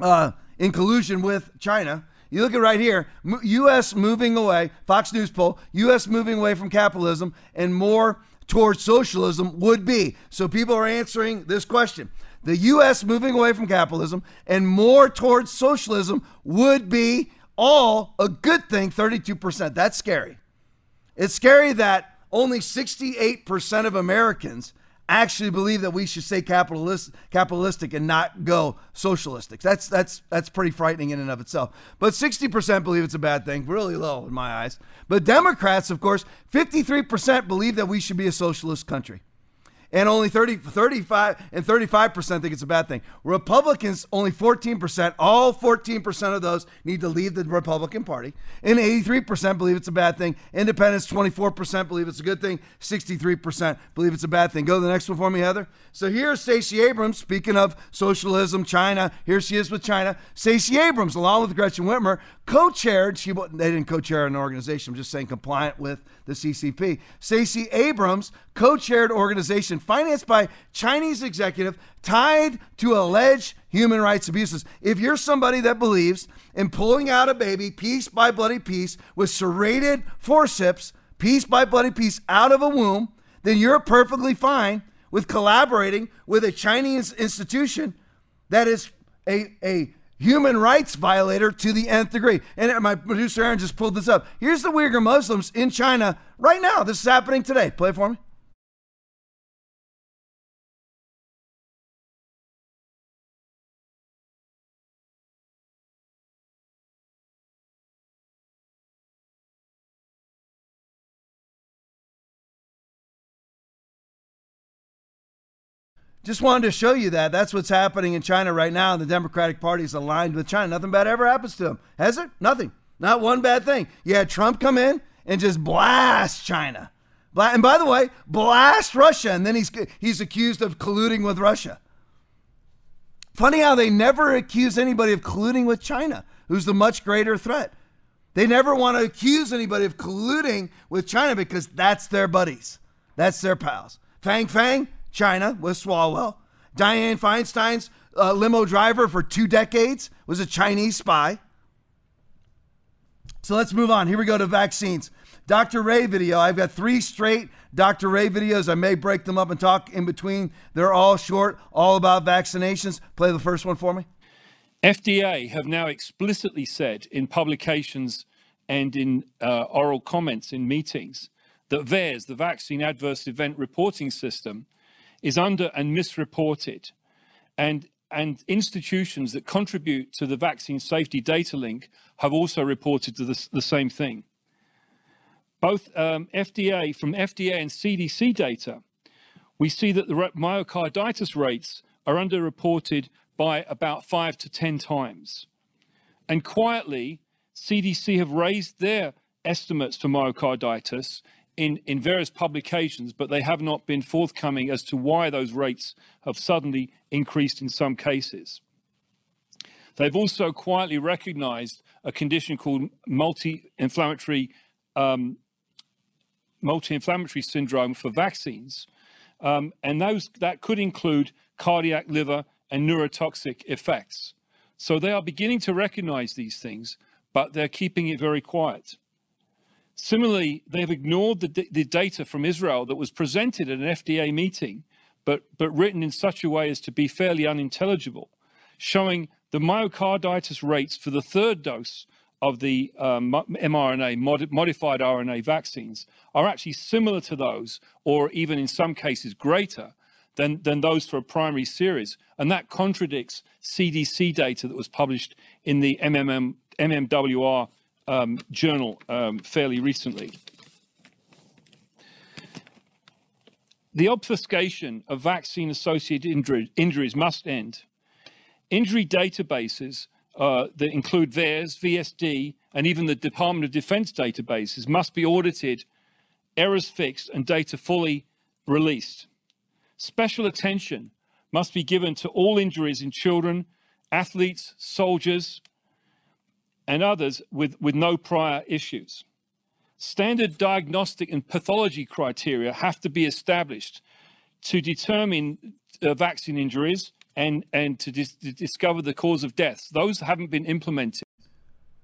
uh, in collusion with China. You look at right here, U.S. moving away, Fox News poll, U.S. moving away from capitalism and more towards socialism would be. So people are answering this question. The U.S. moving away from capitalism and more towards socialism would be all a good thing, 32%. That's scary. It's scary that only 68% of Americans actually believe that we should stay capitalist, capitalistic and not go socialistic. That's that's that's pretty frightening in and of itself. But 60% believe it's a bad thing, really low in my eyes. But Democrats, of course, 53% believe that we should be a socialist country and only 30, 35 and 35% think it's a bad thing. Republicans, only 14%, all 14% of those need to leave the Republican Party, and 83% believe it's a bad thing. Independents, 24% believe it's a good thing, 63% believe it's a bad thing. Go to the next one for me, Heather. So here's Stacey Abrams, speaking of socialism, China. Here she is with China. Stacey Abrams, along with Gretchen Whitmer, co-chaired. She they didn't co-chair an organization. I'm just saying compliant with the CCP. Stacey Abrams co-chaired organization financed by Chinese executive tied to alleged human rights abuses. If you're somebody that believes in pulling out a baby piece by bloody piece with serrated forceps, piece by bloody piece out of a womb, then you're perfectly fine with collaborating with a Chinese institution that is a, a human rights violator to the nth degree. And my producer Aaron just pulled this up. Here's the Uyghur Muslims in China right now. This is happening today. Play for me. Just wanted to show you that. That's what's happening in China right now. The Democratic Party is aligned with China. Nothing bad ever happens to them. Has it? Nothing. Not one bad thing. You had Trump come in and just blast China. And by the way, blast Russia. And then he's, he's accused of colluding with Russia. Funny how they never accuse anybody of colluding with China, who's the much greater threat. They never want to accuse anybody of colluding with China because that's their buddies. That's their pals. Fang Fang, China with Swalwell. Dianne Feinstein's uh, limo driver for two decades was a Chinese spy. So let's move on. Here we go to vaccines. Dr. Ray video. I've got three straight Dr. Ray videos. I may break them up and talk in between. They're all short, all about vaccinations. Play the first one for me. FDA have now explicitly said in publications and in uh, oral comments in meetings that VAERS, the Vaccine Adverse Event Reporting System, is under and misreported. And, and institutions that contribute to the vaccine safety data link have also reported the, the same thing. Both um, FDA, from FDA and CDC data, we see that the myocarditis rates are underreported by about five to 10 times. And quietly, CDC have raised their estimates for myocarditis in, in various publications, but they have not been forthcoming as to why those rates have suddenly increased in some cases. They've also quietly recognized a condition called multi-inflammatory um, multi-inflammatory syndrome for vaccines, um, and those that could include cardiac, liver, and neurotoxic effects. So they are beginning to recognize these things, but they're keeping it very quiet. Similarly, they've ignored the, the data from Israel that was presented at an FDA meeting, but, but written in such a way as to be fairly unintelligible, showing the myocarditis rates for the third dose of the um, mRNA, mod modified RNA vaccines, are actually similar to those, or even in some cases greater than, than those for a primary series. And that contradicts CDC data that was published in the MMM, MMWR um, journal um, fairly recently. The obfuscation of vaccine associated injury, injuries must end. Injury databases uh, that include VAERS, VSD, and even the Department of Defense databases must be audited, errors fixed, and data fully released. Special attention must be given to all injuries in children, athletes, soldiers, and others with, with no prior issues. Standard diagnostic and pathology criteria have to be established to determine uh, vaccine injuries and, and to, dis- to discover the cause of deaths. Those haven't been implemented.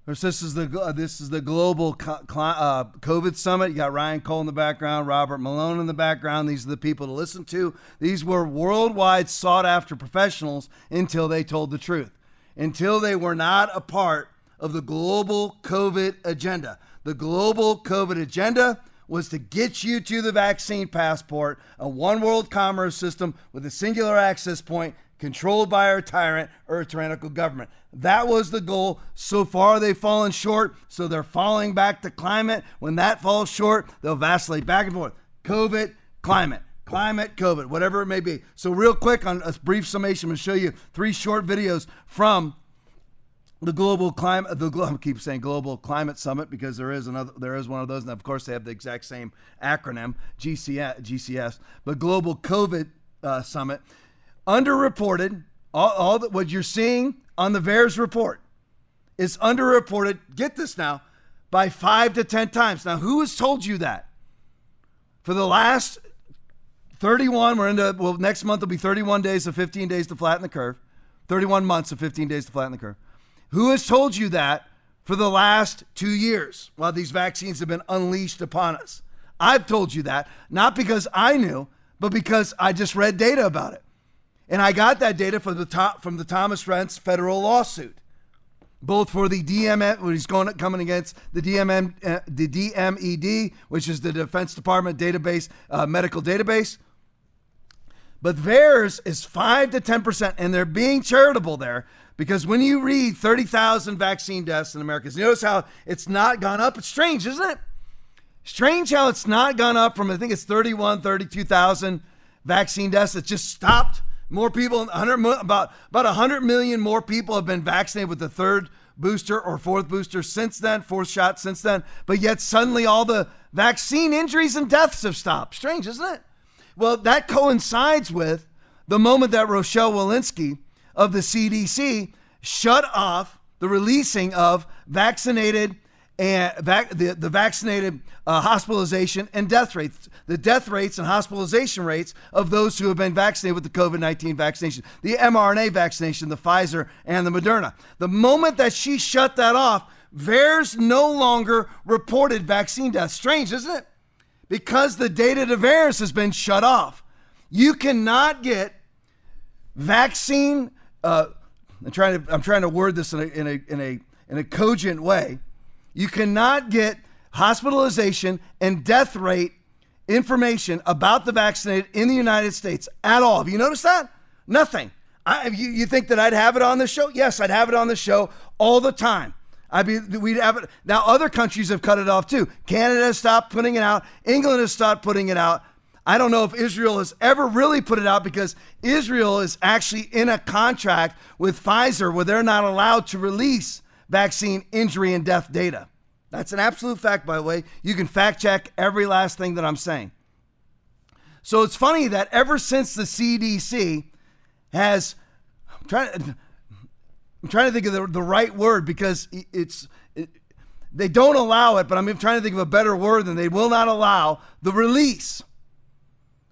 This is the uh, this is the global uh, COVID summit. You got Ryan Cole in the background, Robert Malone in the background. These are the people to listen to. These were worldwide sought after professionals until they told the truth, until they were not a part of the global COVID agenda. The global COVID agenda was to get you to the vaccine passport, a one world commerce system with a singular access point controlled by a tyrant or a tyrannical government. That was the goal. So far, they've fallen short. So they're falling back to climate. When that falls short, they'll vacillate back and forth. COVID, climate, climate, COVID, whatever it may be. So, real quick, on a brief summation, I'm going to show you three short videos from the global climate the I keep saying global climate summit because there is another there is one of those and of course they have the exact same acronym GCS, GCS but global COVID uh, summit underreported. All, all that what you're seeing on the VAERS report is underreported. Get this now, by five to ten times. Now, who has told you that? For the last 31, we're into well, next month will be 31 days of 15 days to flatten the curve. 31 months of 15 days to flatten the curve. Who has told you that for the last two years while these vaccines have been unleashed upon us? I've told you that, not because I knew, but because I just read data about it. And I got that data from the top, from the Thomas Renz federal lawsuit, both for the DMM, when he's going coming against the DMM, uh, the DMED, which is the Defense Department database, uh, medical database. But theirs is five to ten percent, and they're being charitable there because when you read thirty thousand vaccine deaths in America, notice how it's not gone up. It's strange, isn't it? Strange how it's not gone up from I think it's 31, 32,000 vaccine deaths. It just stopped more people, 100, about about 100 million more people have been vaccinated with the third booster or fourth booster since then, fourth shot since then. But yet suddenly all the vaccine injuries and deaths have stopped. Strange, isn't it? Well, that coincides with the moment that Rochelle Walensky of the CDC shut off the releasing of vaccinated and vac- the, the vaccinated uh, hospitalization and death rates, the death rates and hospitalization rates of those who have been vaccinated with the COVID 19 vaccination, the mRNA vaccination, the Pfizer and the Moderna. The moment that she shut that off, VAERS no longer reported vaccine deaths. Strange, isn't it? Because the data to VAERS has been shut off. You cannot get vaccine. Uh, I'm trying to I'm trying to word this in a in a in a in a cogent way you cannot get hospitalization and death rate information about the vaccinated in the United States at all. Have you noticed that? Nothing. I, you, you think that I'd have it on the show? Yes, I'd have it on the show all the time. I'd be, we'd have it. Now, other countries have cut it off too. Canada has stopped putting it out. England has stopped putting it out. I don't know if Israel has ever really put it out because Israel is actually in a contract with Pfizer where they're not allowed to release vaccine injury and death data. That's an absolute fact, by the way. You can fact check every last thing that I'm saying. So it's funny that ever since the CDC has, I'm trying, I'm trying to think of the, the right word because it's, it, they don't allow it, but I'm trying to think of a better word than they will not allow the release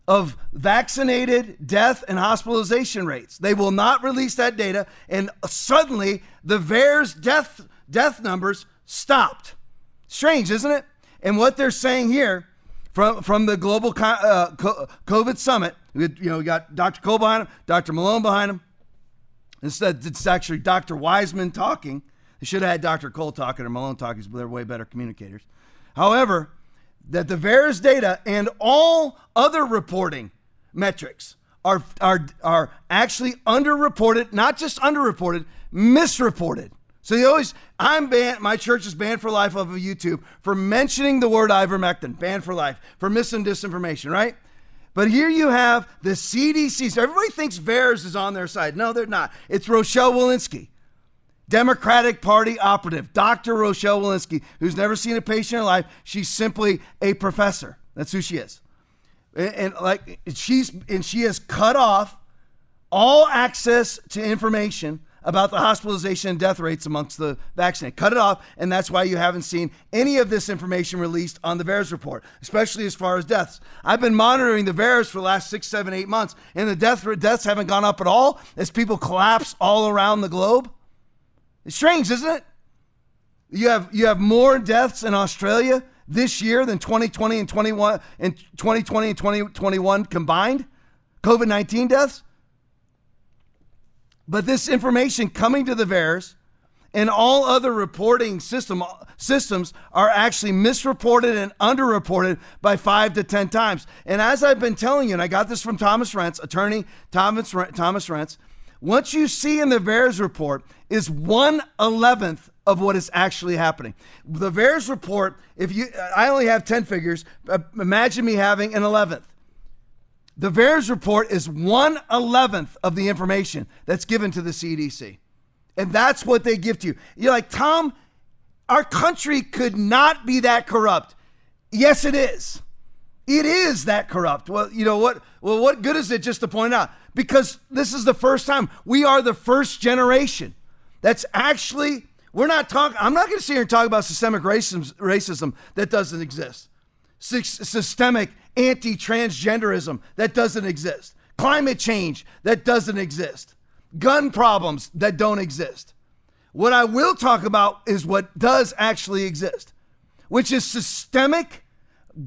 of vaccinated death and hospitalization rates. They will not release that data, and suddenly the VAERS death death numbers stopped. Strange, isn't it? And what they're saying here from from the global uh, COVID summit, you know, we got Dr. Cole behind him, Dr. Malone behind him. Instead, it's actually Dr. Wiseman talking. They should have had Dr. Cole talking or Malone talking, but they're way better communicators. However, that the VAERS data and all other reporting metrics are, are, are actually underreported, not just underreported, misreported. So you always, I'm banned, my church is banned for life off of YouTube for mentioning the word ivermectin, banned for life, for mis and disinformation, right? But here you have the CDC. So everybody thinks VAERS is on their side. No, they're not. It's Rochelle Walensky. Democratic Party operative, Dr. Rochelle Walensky, who's never seen a patient in her life. She's simply a professor. That's who she is. and, and like she's and she has cut off all access to information about the hospitalization and death rates amongst the vaccinated. Cut it off, and that's why you haven't seen any of this information released on the VAERS report, especially as far as deaths. I've been monitoring the VAERS for the last six, seven, eight months, and the death deaths haven't gone up at all as people collapse all around the globe. It's strange, isn't it? You have you have more deaths in Australia this year than 2020 and 21 and 2020 and 2021 combined. COVID 19 deaths. But this information coming to the VAERS and all other reporting system systems are actually misreported and underreported by five to ten times. And as I've been telling you, and I got this from Thomas Renz, attorney Thomas Thomas Renz, what you see in the VAERS report is one eleventh of what is actually happening. The VAERS report, if you, I only have ten figures. Imagine me having an eleventh. The VAERS report is one eleventh of the information that's given to the CDC. And that's what they give to you. You're like, Tom, our country could not be that corrupt. Yes, it is. It is that corrupt. Well, you know what? Well, what good is it just to point out? Because this is the first time. We are the first generation. That's actually, we're not talking, I'm not going to sit here and talk about systemic racism, racism that doesn't exist, systemic anti transgenderism that doesn't exist, climate change that doesn't exist, gun problems that don't exist. What I will talk about is what does actually exist, which is systemic,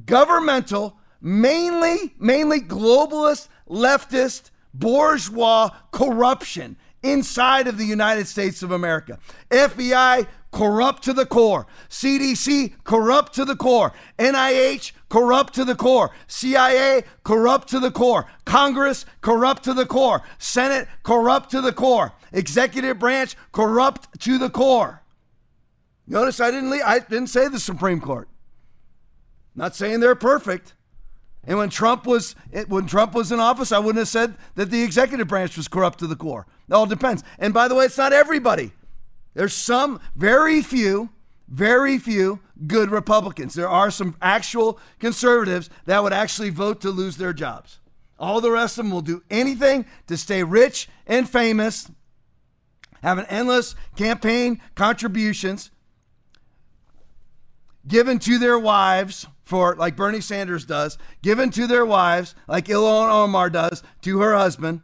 governmental, mainly, mainly globalist, leftist, bourgeois corruption inside of the United States of America. FBI corrupt to the core. CDC, corrupt to the core. NIH, corrupt to the core. CIA, corrupt to the core. Congress, corrupt to the core. Senate, corrupt to the core. Executive branch, corrupt to the core. Notice I didn't leave, I didn't say the Supreme Court. Not saying they're perfect. And when Trump was eh, when Trump was in office, I wouldn't have said that the executive branch was corrupt to the core. It all depends. And by the way, it's not everybody. There's some, very few, very few good Republicans. There are some actual conservatives that would actually vote to lose their jobs. All the rest of them will do anything to stay rich and famous, have an endless campaign contributions given to their wives for like Bernie Sanders does, given to their wives like Ilhan Omar does to her husband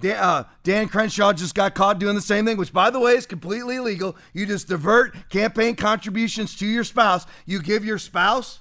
Dan, uh, Dan, Crenshaw just got caught doing the same thing, which, by the way, is completely illegal. You just divert campaign contributions to your spouse. You give your spouse,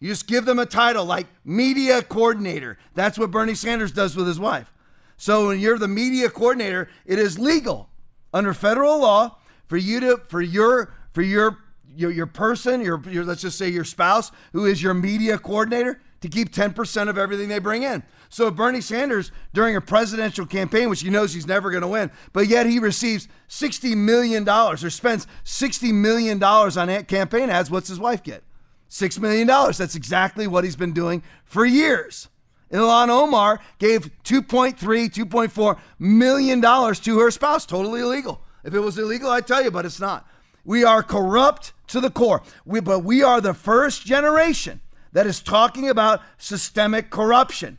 you just give them a title like media coordinator. That's what Bernie Sanders does with his wife. So when you're the media coordinator, it is legal under federal law for you to for your for your your, your person, your, your let's just say your spouse, who is your media coordinator, to keep 10% of everything they bring in. So Bernie Sanders, during a presidential campaign, which he knows he's never going to win, but yet he receives $60 million or spends $60 million on campaign ads, what's his wife get? $6 million. That's exactly what he's been doing for years. Ilhan Omar gave 2.3, 2.4 million dollars to her spouse. Totally illegal. If it was illegal, I'd tell you, but it's not. We are corrupt to the core. We, but we are the first generation that is talking about systemic corruption.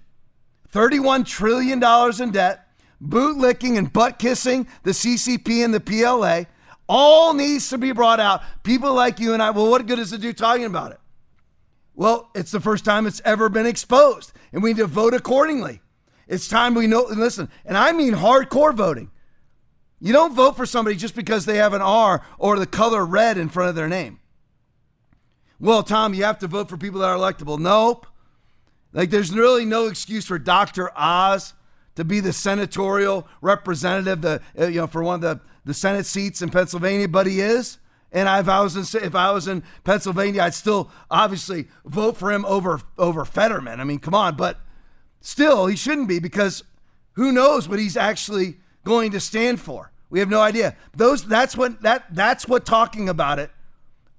$31 trillion in debt, bootlicking and butt kissing the CCP and the PLA, all needs to be brought out. People like you and I, well, what good does it do talking about it? Well, it's the first time it's ever been exposed, and we need to vote accordingly. It's time we know, listen, and I mean hardcore voting. You don't vote for somebody just because they have an R or the color red in front of their name. Well, Tom, you have to vote for people that are electable. Nope. Like, there's really no excuse for Dr. Oz to be the senatorial representative, the uh, you know, for one of the, the Senate seats in Pennsylvania, but he is. And if I was in if I was in Pennsylvania, I'd still obviously vote for him over over Fetterman. I mean, come on, but still, he shouldn't be because who knows what he's actually going to stand for? We have no idea. Those that's what that that's what talking about it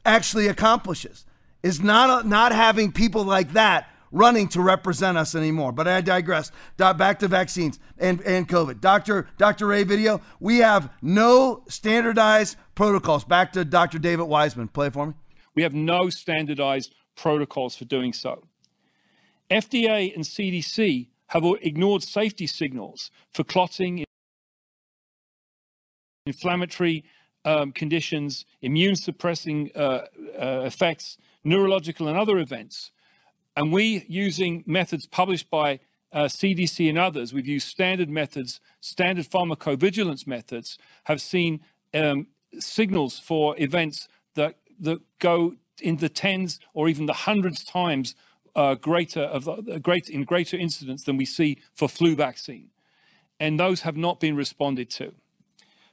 actually accomplishes is not not having people like that running to represent us anymore. But I digress. Back to vaccines and, and COVID. Dr. Dr. Ray video, we have no standardized protocols. Back to Dr. David Wiseman. Play for me. We have no standardized protocols for doing so. FDA and CDC have ignored safety signals for clotting, inflammatory um, conditions, immune suppressing uh, uh, effects, neurological and other events. And we, using methods published by uh, CDC and others, we've used standard methods, standard pharmacovigilance methods, have seen um, signals for events that, that go in the tens or even the hundreds times uh, greater of great in greater incidence than we see for flu vaccine, and those have not been responded to.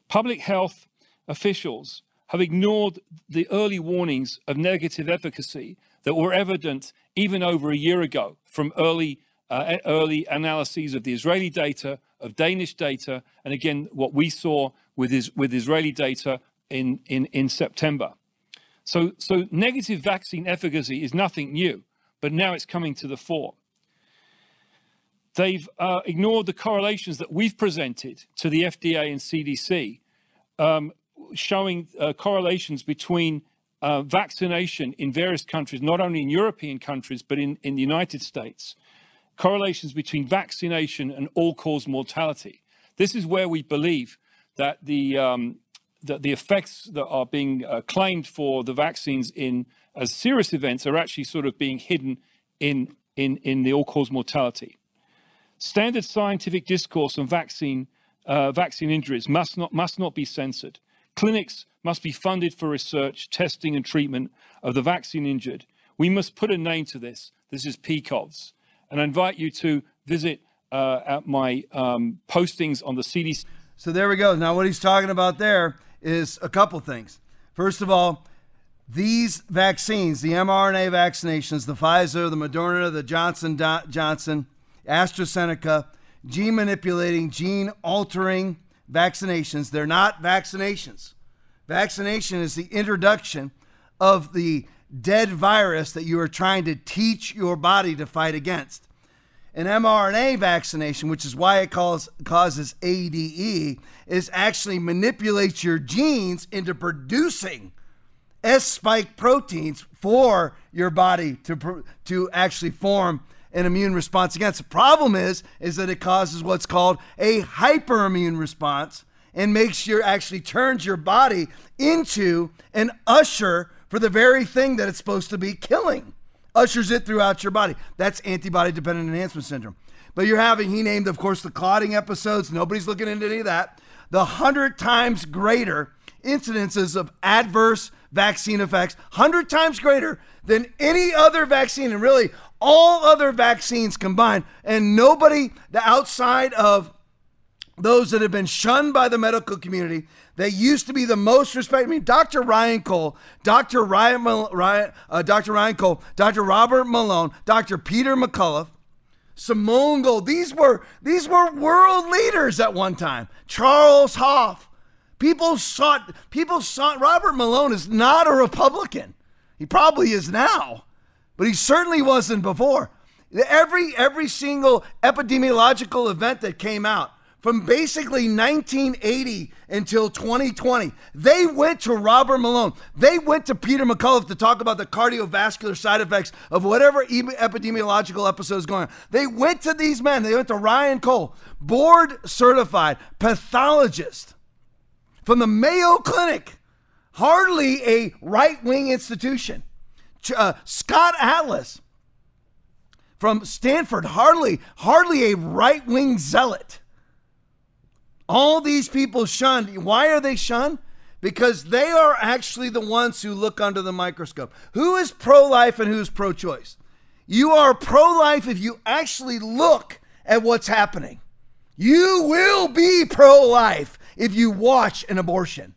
Public health officials have ignored the early warnings of negative efficacy that were evident even over a year ago from early uh, early analyses of the Israeli data, of Danish data, and again what we saw with is, with Israeli data in in in September. So so negative vaccine efficacy is nothing new but now it's coming to the fore. They've uh, ignored the correlations that we've presented to the FDA and CDC, um, showing uh, correlations between uh, vaccination in various countries, not only in European countries, but in, in the United States, correlations between vaccination and all-cause mortality. This is where we believe that the, um, that the effects that are being uh, claimed for the vaccines in as serious events are actually sort of being hidden in, in, in the all-cause mortality. Standard scientific discourse on vaccine, uh, vaccine injuries must not, must not be censored. Clinics must be funded for research, testing, and treatment of the vaccine injured. We must put a name to this. This is PCOVs. And I invite you to visit uh, at my um, postings on the CDC. So there we go. Now, what he's talking about there is a couple things. First of all, these vaccines, the mRNA vaccinations, the Pfizer, the Moderna, the Johnson Johnson, AstraZeneca, gene manipulating, gene altering vaccinations, they're not vaccinations. Vaccination is the introduction of the dead virus that you are trying to teach your body to fight against. An mRNA vaccination, which is why it calls, causes ADE, is actually manipulates your genes into producing S spike proteins for your body to, to actually form an immune response against. The problem is, is that it causes what's called a hyperimmune response and makes your actually turns your body into an usher for the very thing that it's supposed to be killing. Ushers it throughout your body. That's antibody dependent enhancement syndrome. But you're having, he named, of course, the clotting episodes. Nobody's looking into any of that. The hundred times greater incidences of adverse vaccine effects, 100 times greater than any other vaccine, and really all other vaccines combined. And nobody the outside of those that have been shunned by the medical community, they used to be the most respected. I mean, Dr. Ryan Cole, Dr. Ryan, Ryan uh, Dr. Ryan Cole, Dr. Robert Malone, Dr. Peter McCullough, Simone Gold. These were these were world leaders at one time. Charles Hoffe, People sought, people sought, Robert Malone is not a Republican. He probably is now, but he certainly wasn't before. Every, every single epidemiological event that came out from basically 1980 until 2020, they went to Robert Malone. They went to Peter McCullough to talk about the cardiovascular side effects of whatever epidemiological episode is going on. They went to these men. They went to Ryan Cole, board certified pathologist from the Mayo Clinic, hardly a right wing institution. Uh, Scott Atlas from Stanford, hardly, hardly a right wing zealot. All these people shunned. Why are they shunned? Because they are actually the ones who look under the microscope. Who is pro life and who's pro choice? You are pro life if you actually look at what's happening. You will be pro life if you watch an abortion.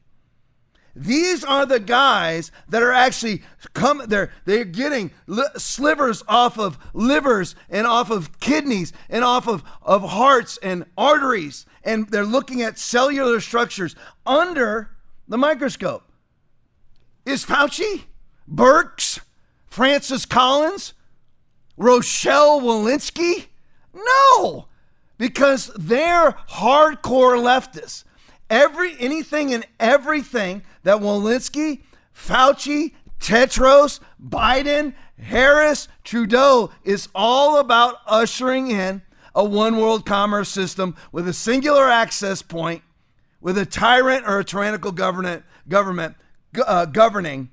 These are the guys that are actually come they're they're getting li- slivers off of livers and off of kidneys and off of, of hearts and arteries and they're looking at cellular structures under the microscope. Is Fauci, Birx, Francis Collins, Rochelle Walensky? No, because they're hardcore leftists. Every anything and everything that Walensky, Fauci, Tedros, Biden, Harris Trudeau is all about ushering in a one world commerce system with a singular access point, with a tyrant or a tyrannical government, government uh, governing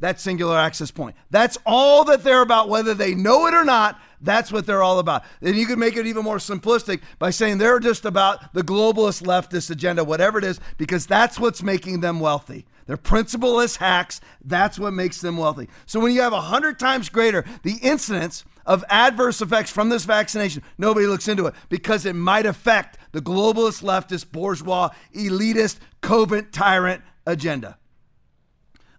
that singular access point. That's all that they're about, whether they know it or not. That's what they're all about. And you could make it even more simplistic by saying they're just about the globalist leftist agenda, whatever it is, because that's what's making them wealthy. They're principleless hacks. That's what makes them wealthy. So when you have 100 times greater the incidence of adverse effects from this vaccination, nobody looks into it because it might affect the globalist, leftist, bourgeois, elitist, covert tyrant agenda.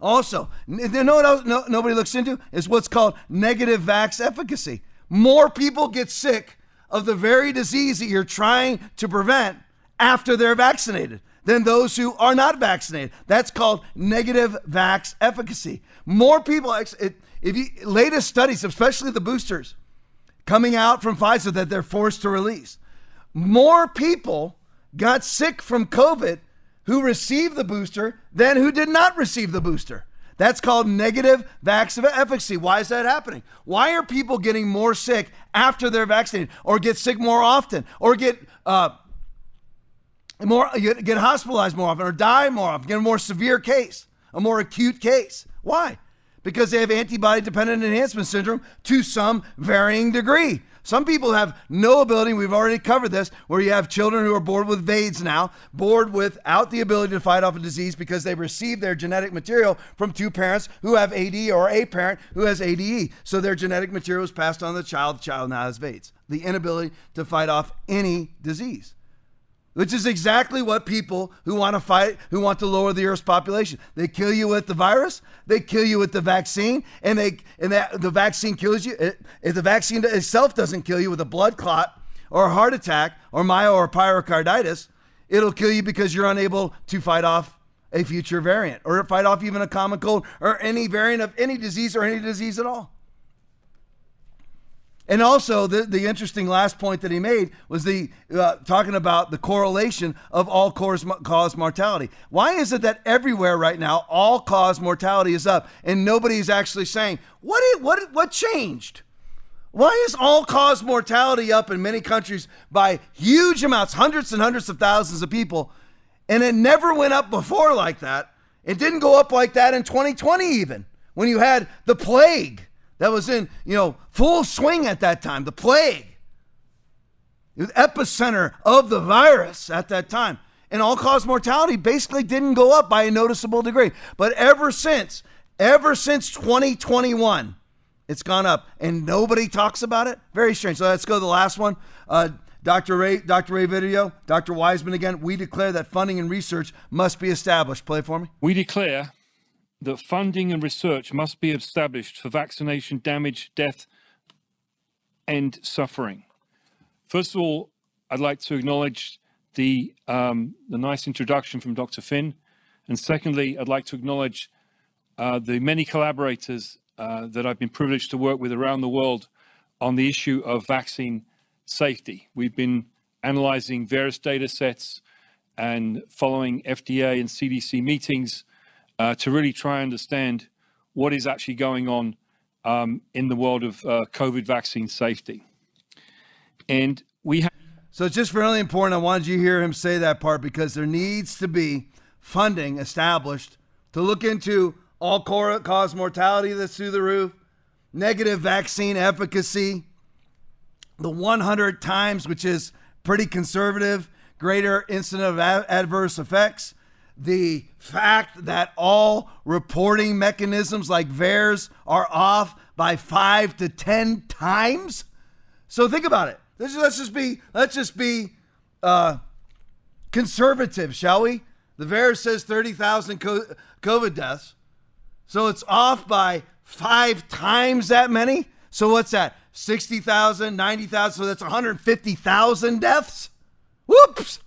Also, you know what else no, nobody looks into is what's called negative vax efficacy. More people get sick of the very disease that you're trying to prevent after they're vaccinated than those who are not vaccinated. That's called negative vax efficacy. More people, if you latest studies, especially the boosters coming out from Pfizer that they're forced to release, more people got sick from COVID who received the booster than who did not receive the booster. That's called negative vaccine efficacy. Why is that happening? Why are people getting more sick after they're vaccinated, or get sick more often, or get uh, more get hospitalized more often, or die more often, get a more severe case, a more acute case? Why? Because they have antibody dependent enhancement syndrome to some varying degree. Some people have no ability. We've already covered this, where you have children who are born with VAIDS now, born without the ability to fight off a disease because they received their genetic material from two parents who have AD or a parent who has ADE. So their genetic material is passed on to the child. The child now has VAIDS. The inability to fight off any disease which is exactly what people who want to fight, who want to lower the Earth's population. They kill you with the virus, they kill you with the vaccine, and they and that the vaccine kills you. If the vaccine itself doesn't kill you with a blood clot or a heart attack or myo or pericarditis, it'll kill you because you're unable to fight off a future variant or fight off even a common cold or any variant of any disease or any disease at all. And also, the, the interesting last point that he made was the uh, talking about the correlation of all cause, cause mortality. Why is it that everywhere right now all cause mortality is up, and nobody's actually saying what what what changed? Why is all cause mortality up in many countries by huge amounts, hundreds and hundreds of thousands of people, and it never went up before like that? It didn't go up like that in 2020 even when you had the plague that was in, you know, full swing at that time, the plague. The epicenter of the virus at that time. And all cause mortality basically didn't go up by a noticeable degree. But ever since, ever since 2021, it's gone up and nobody talks about it. Very strange. So let's go to the last one. Uh, Dr. Ray, Dr. Ray Video, Dr. Wiseman again. We declare that funding and research must be established. Play for me. We declare that funding and research must be established for vaccination damage, death, and suffering. First of all, I'd like to acknowledge the, um, the nice introduction from Dr. Finn. And secondly, I'd like to acknowledge uh, the many collaborators uh, that I've been privileged to work with around the world on the issue of vaccine safety. We've been analyzing various data sets and following FDA and CDC meetings uh, to really try and understand what is actually going on um, in the world of uh, COVID vaccine safety. And we have. So it's just really important. I wanted you to hear him say that part because there needs to be funding established to look into all cause mortality that's through the roof, negative vaccine efficacy, the 100 times, which is pretty conservative, greater incident of adverse effects the fact that all reporting mechanisms like VAERS are off by five to ten times. So think about it. Let's, let's just be let's just be uh, conservative, shall we? The VAERS says thirty thousand COVID deaths, so it's off by five times that many. So what's that? 60,000, 90,000. So that's 150,000 deaths. Whoops.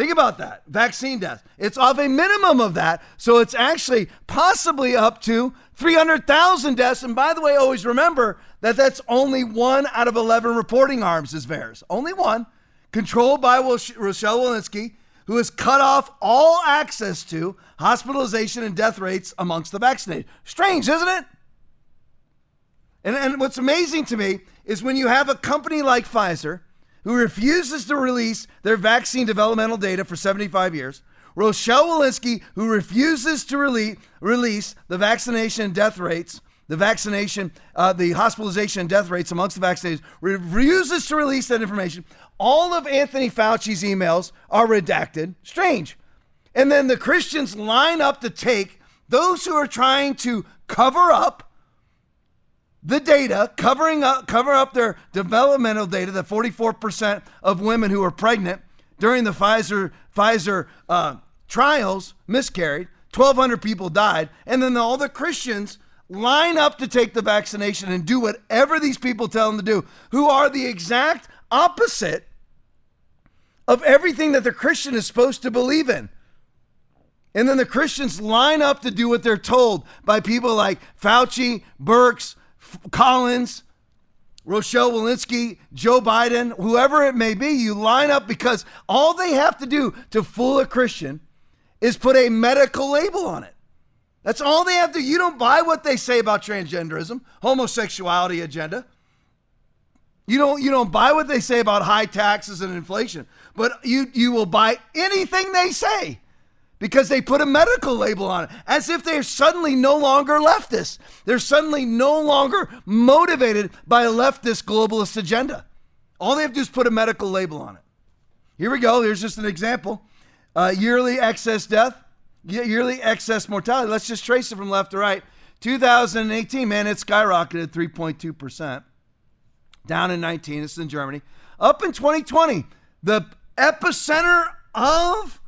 Think about that. Vaccine deaths. It's off a minimum of that. So it's actually possibly up to 300,000 deaths. And by the way, always remember that that's only one out of 11 reporting arms is VAERS. Only one, controlled by Rochelle Walensky, who has cut off all access to hospitalization and death rates amongst the vaccinated. Strange, isn't it? And, and what's amazing to me is when you have a company like Pfizer who refuses to release their vaccine developmental data for 75 years, Rochelle Walensky, who refuses to release, the vaccination and death rates, the vaccination, uh, the hospitalization and death rates amongst the vaccinated, refuses to release that information. All of Anthony Fauci's emails are redacted. Strange. And then the Christians line up to take those who are trying to cover up the data, covering up, cover up their developmental data, that 44% of women who were pregnant during the Pfizer Pfizer uh, trials miscarried. 1,200 people died, and then all the Christians line up to take the vaccination and do whatever these people tell them to do, who are the exact opposite of everything that the Christian is supposed to believe in. And then the Christians line up to do what they're told by people like Fauci, Birx, Collins, Rochelle Walensky, Joe Biden, whoever it may be, you line up because all they have to do to fool a Christian is put a medical label on it. That's all they have to. You don't buy what they say about transgenderism, homosexuality agenda. You don't you don't buy what they say about high taxes and inflation, but you you will buy anything they say because they put a medical label on it, as if they're suddenly no longer leftists. They're suddenly no longer motivated by a leftist globalist agenda. All they have to do is put a medical label on it. Here we go. Here's just an example uh, yearly excess death, yearly excess mortality. Let's just trace it from left to right. 2018, man, it skyrocketed 3.2%. Down in 19, this is in Germany. Up in 2020, the epicenter of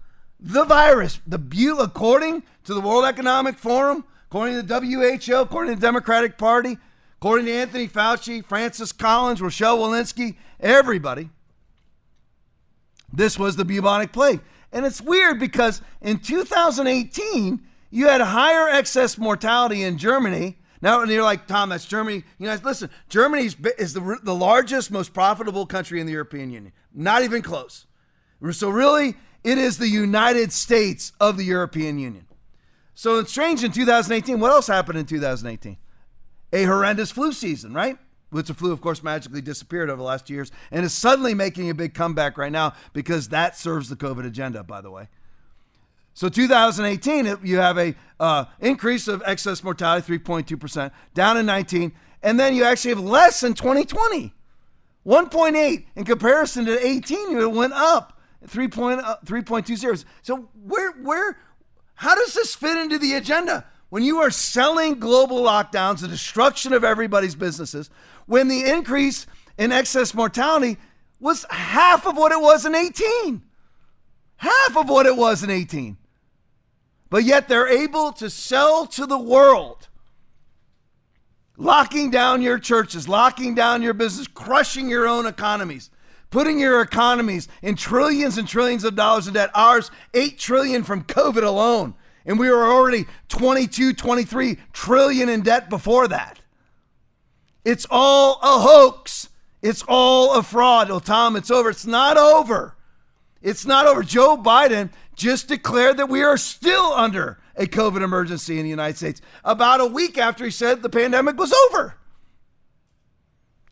the virus. The but according to the World Economic Forum, according to the WHO, according to the Democratic Party, according to Anthony Fauci, Francis Collins, Rochelle Walensky, everybody, this was the bubonic plague. And it's weird because in 2018, you had higher excess mortality in Germany. Now, and you're like, Tom, that's Germany. You know, listen, Germany is the, the largest, most profitable country in the European Union. Not even close. So, really, it is the United States of the European Union. So it's strange in 2018. What else happened in 2018? A horrendous flu season, right? Which the flu, of course, magically disappeared over the last years and is suddenly making a big comeback right now because that serves the COVID agenda, by the way. So 2018, you have a uh, increase of excess mortality, 3.2%, down in 19, and then you actually have less in 2020, 1.8 in comparison to 18. It went up. 3.20. Uh, so where where how does this fit into the agenda? When you are selling global lockdowns, the destruction of everybody's businesses, when the increase in excess mortality was half of what it was in 18. Half of what it was in 18. But yet they're able to sell to the world locking down your churches, locking down your business, crushing your own economies putting your economies in trillions and trillions of dollars in debt. Ours, 8 trillion from COVID alone. And we were already 22, 23 trillion in debt before that. It's all a hoax. It's all a fraud. Oh, Tom, it's over. It's not over. It's not over. Joe Biden just declared that we are still under a COVID emergency in the United States about a week after he said the pandemic was over.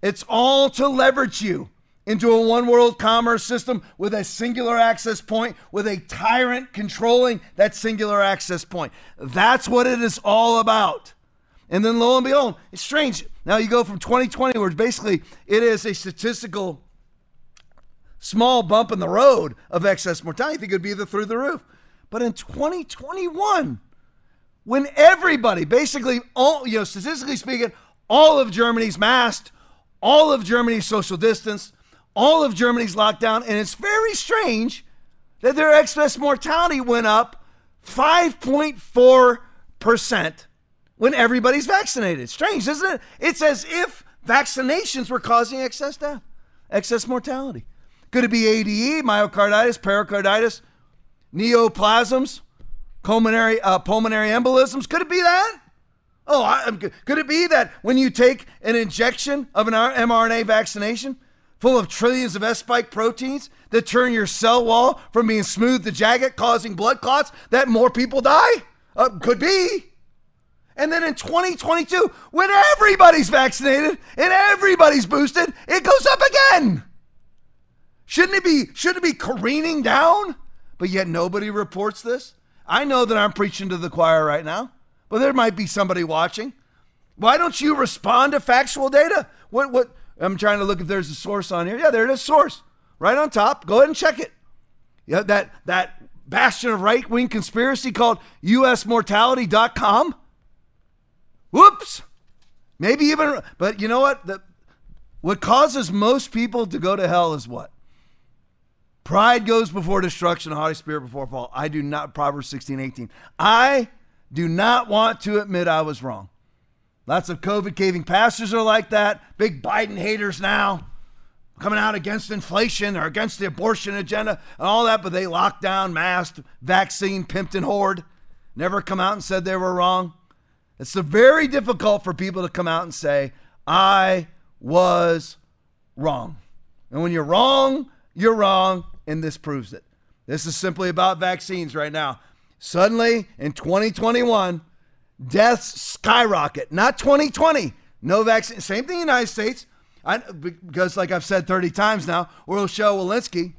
It's all to leverage you into a one world commerce system with a singular access point, with a tyrant controlling that singular access point. That's what it is all about. And then lo and behold, it's strange. Now you go from 2020, where basically it is a statistical small bump in the road of excess mortality. I think it would be the through the roof. But in 2021, when everybody, basically, all, you know, statistically speaking, all of Germany's masked, all of Germany's social distance, all of Germany's locked down, and it's very strange that their excess mortality went up 5.4% when everybody's vaccinated. Strange, isn't it? It's as if vaccinations were causing excess death, excess mortality. Could it be ADE, myocarditis, pericarditis, neoplasms, pulmonary, uh, pulmonary embolisms? Could it be that? Oh, I, could it be that when you take an injection of an mRNA vaccination, full of trillions of S spike proteins that turn your cell wall from being smooth to jagged, causing blood clots, that more people die? Uh, could be. And then in 2022, when everybody's vaccinated and everybody's boosted, it goes up again. Shouldn't it be shouldn't it be careening down? But yet nobody reports this. I know that I'm preaching to the choir right now, but there might be somebody watching. Why don't you respond to factual data? What what I'm trying to look if there's a source on here. Yeah, there it is, source. Right on top. Go ahead and check it. Yeah, that that bastion of right-wing conspiracy called usmortality.com. Whoops. Maybe even but you know what? The, what causes most people to go to hell is what? Pride goes before destruction, haughty spirit before fall. I do not, Proverbs 16, 18. I do not want to admit I was wrong. Lots of COVID caving pastors are like that. Big Biden haters now coming out against inflation or against the abortion agenda and all that, but they locked down, masked, vaccine, pimped, and hoard. Never come out and said they were wrong. It's very difficult for people to come out and say, I was wrong. And when you're wrong, you're wrong, and this proves it. This is simply about vaccines right now. Suddenly, in 2021, deaths skyrocket. Not 2020. No vaccine. Same thing in the United States. I, because, like I've said 30 times now, Rochelle Walensky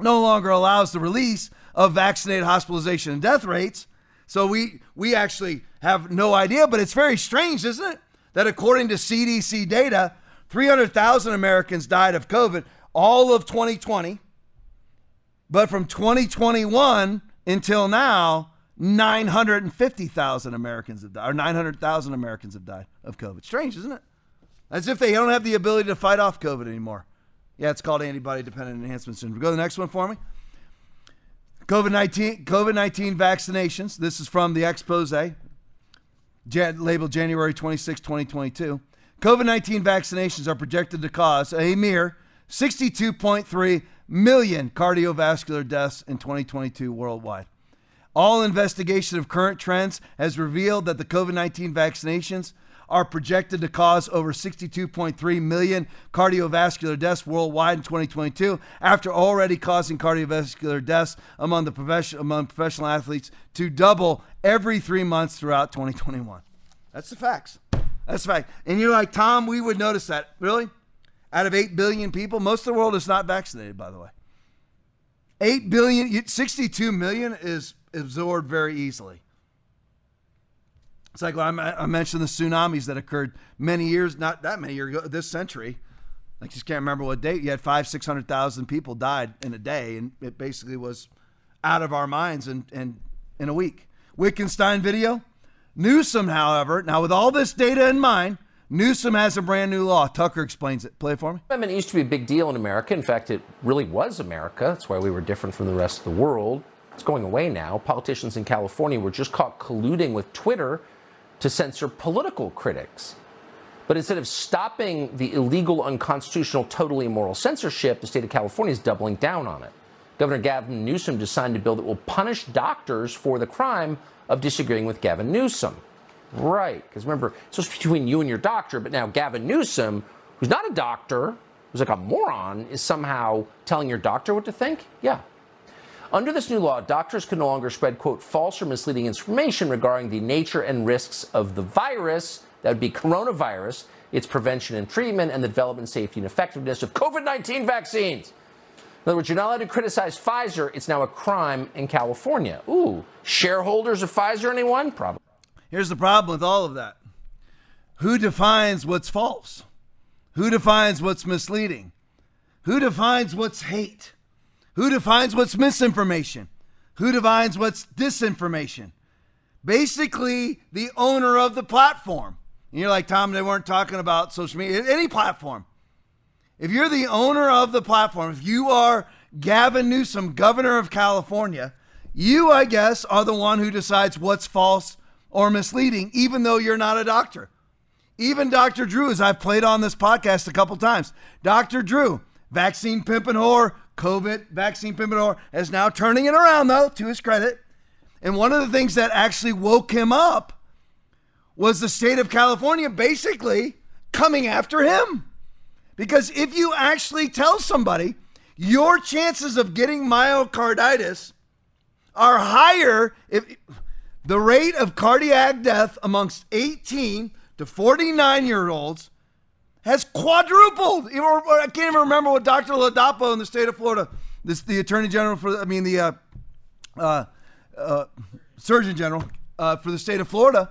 no longer allows the release of vaccinated hospitalization and death rates. So we we actually have no idea, but it's very strange, isn't it? That according to CDC data, 300,000 Americans died of COVID all of 2020. But from 2021 until now, 950,000 Americans have died, or 900,000 Americans have died of COVID. Strange, isn't it? As if they don't have the ability to fight off COVID anymore. Yeah, it's called antibody dependent enhancement syndrome. Go to the next one for me. COVID 19 COVID 19 vaccinations. This is from the expose, labeled January 26, 2022. COVID 19 vaccinations are projected to cause a mere 62.3 million cardiovascular deaths in 2022 worldwide. All investigation of current trends has revealed that the COVID 19 vaccinations are projected to cause over 62.3 million cardiovascular deaths worldwide in 2022, after already causing cardiovascular deaths among the profession, among professional athletes to double every three months throughout 2021. That's the facts. That's the fact. And you're like, Tom, we would notice that. Really? Out of 8 billion people, most of the world is not vaccinated, by the way. 8 billion, 62 million is absorbed very easily. It's like well, I mentioned the tsunamis that occurred many years, not that many years ago, this century. I just can't remember what date. You had five, six hundred thousand people died in a day, and it basically was out of our minds and and in a week. Wittgenstein video. Newsom, however, now with all this data in mind, Newsom has a brand new law. Tucker explains it. Play it for me. I mean, it used to be a big deal in America. In fact, it really was America. That's why we were different from the rest of the world. It's going away now. Politicians in California were just caught colluding with Twitter to censor political critics. But instead of stopping the illegal, unconstitutional, totally immoral censorship, the state of California is doubling down on it. Governor Gavin Newsom just signed a bill that will punish doctors for the crime of disagreeing with Gavin Newsom. Right, because remember, it's just between you and your doctor, but now Gavin Newsom, who's not a doctor, who's like a moron, is somehow telling your doctor what to think? Yeah, under this new law, doctors can no longer spread, quote, false or misleading information regarding the nature and risks of the virus, that would be coronavirus, its prevention and treatment, and the development, safety, and effectiveness of COVID 19 vaccines. In other words, you're not allowed to criticize Pfizer. It's now a crime in California. Ooh, shareholders of Pfizer, anyone? Probably. Here's the problem with all of that who defines what's false? Who defines what's misleading? Who defines what's hate? Who defines what's misinformation? Who defines what's disinformation? Basically, the owner of the platform. And you're like, Tom, they weren't talking about social media, any platform. If you're the owner of the platform, if you are Gavin Newsom, governor of California, you, I guess, are the one who decides what's false or misleading, even though you're not a doctor. Even Dr. Drew, as I've played on this podcast a couple times, Dr. Drew, vaccine pimp and whore, COVID vaccine pimping is now turning it around, though, to his credit. And one of the things that actually woke him up was the state of California basically coming after him. Because if you actually tell somebody your chances of getting myocarditis are higher if the rate of cardiac death amongst 18 to 49 year olds has quadrupled. I can't even remember what Dr. Ladapo in the state of Florida, this the Attorney General for, I mean the uh, uh, uh, Surgeon General uh, for the state of Florida,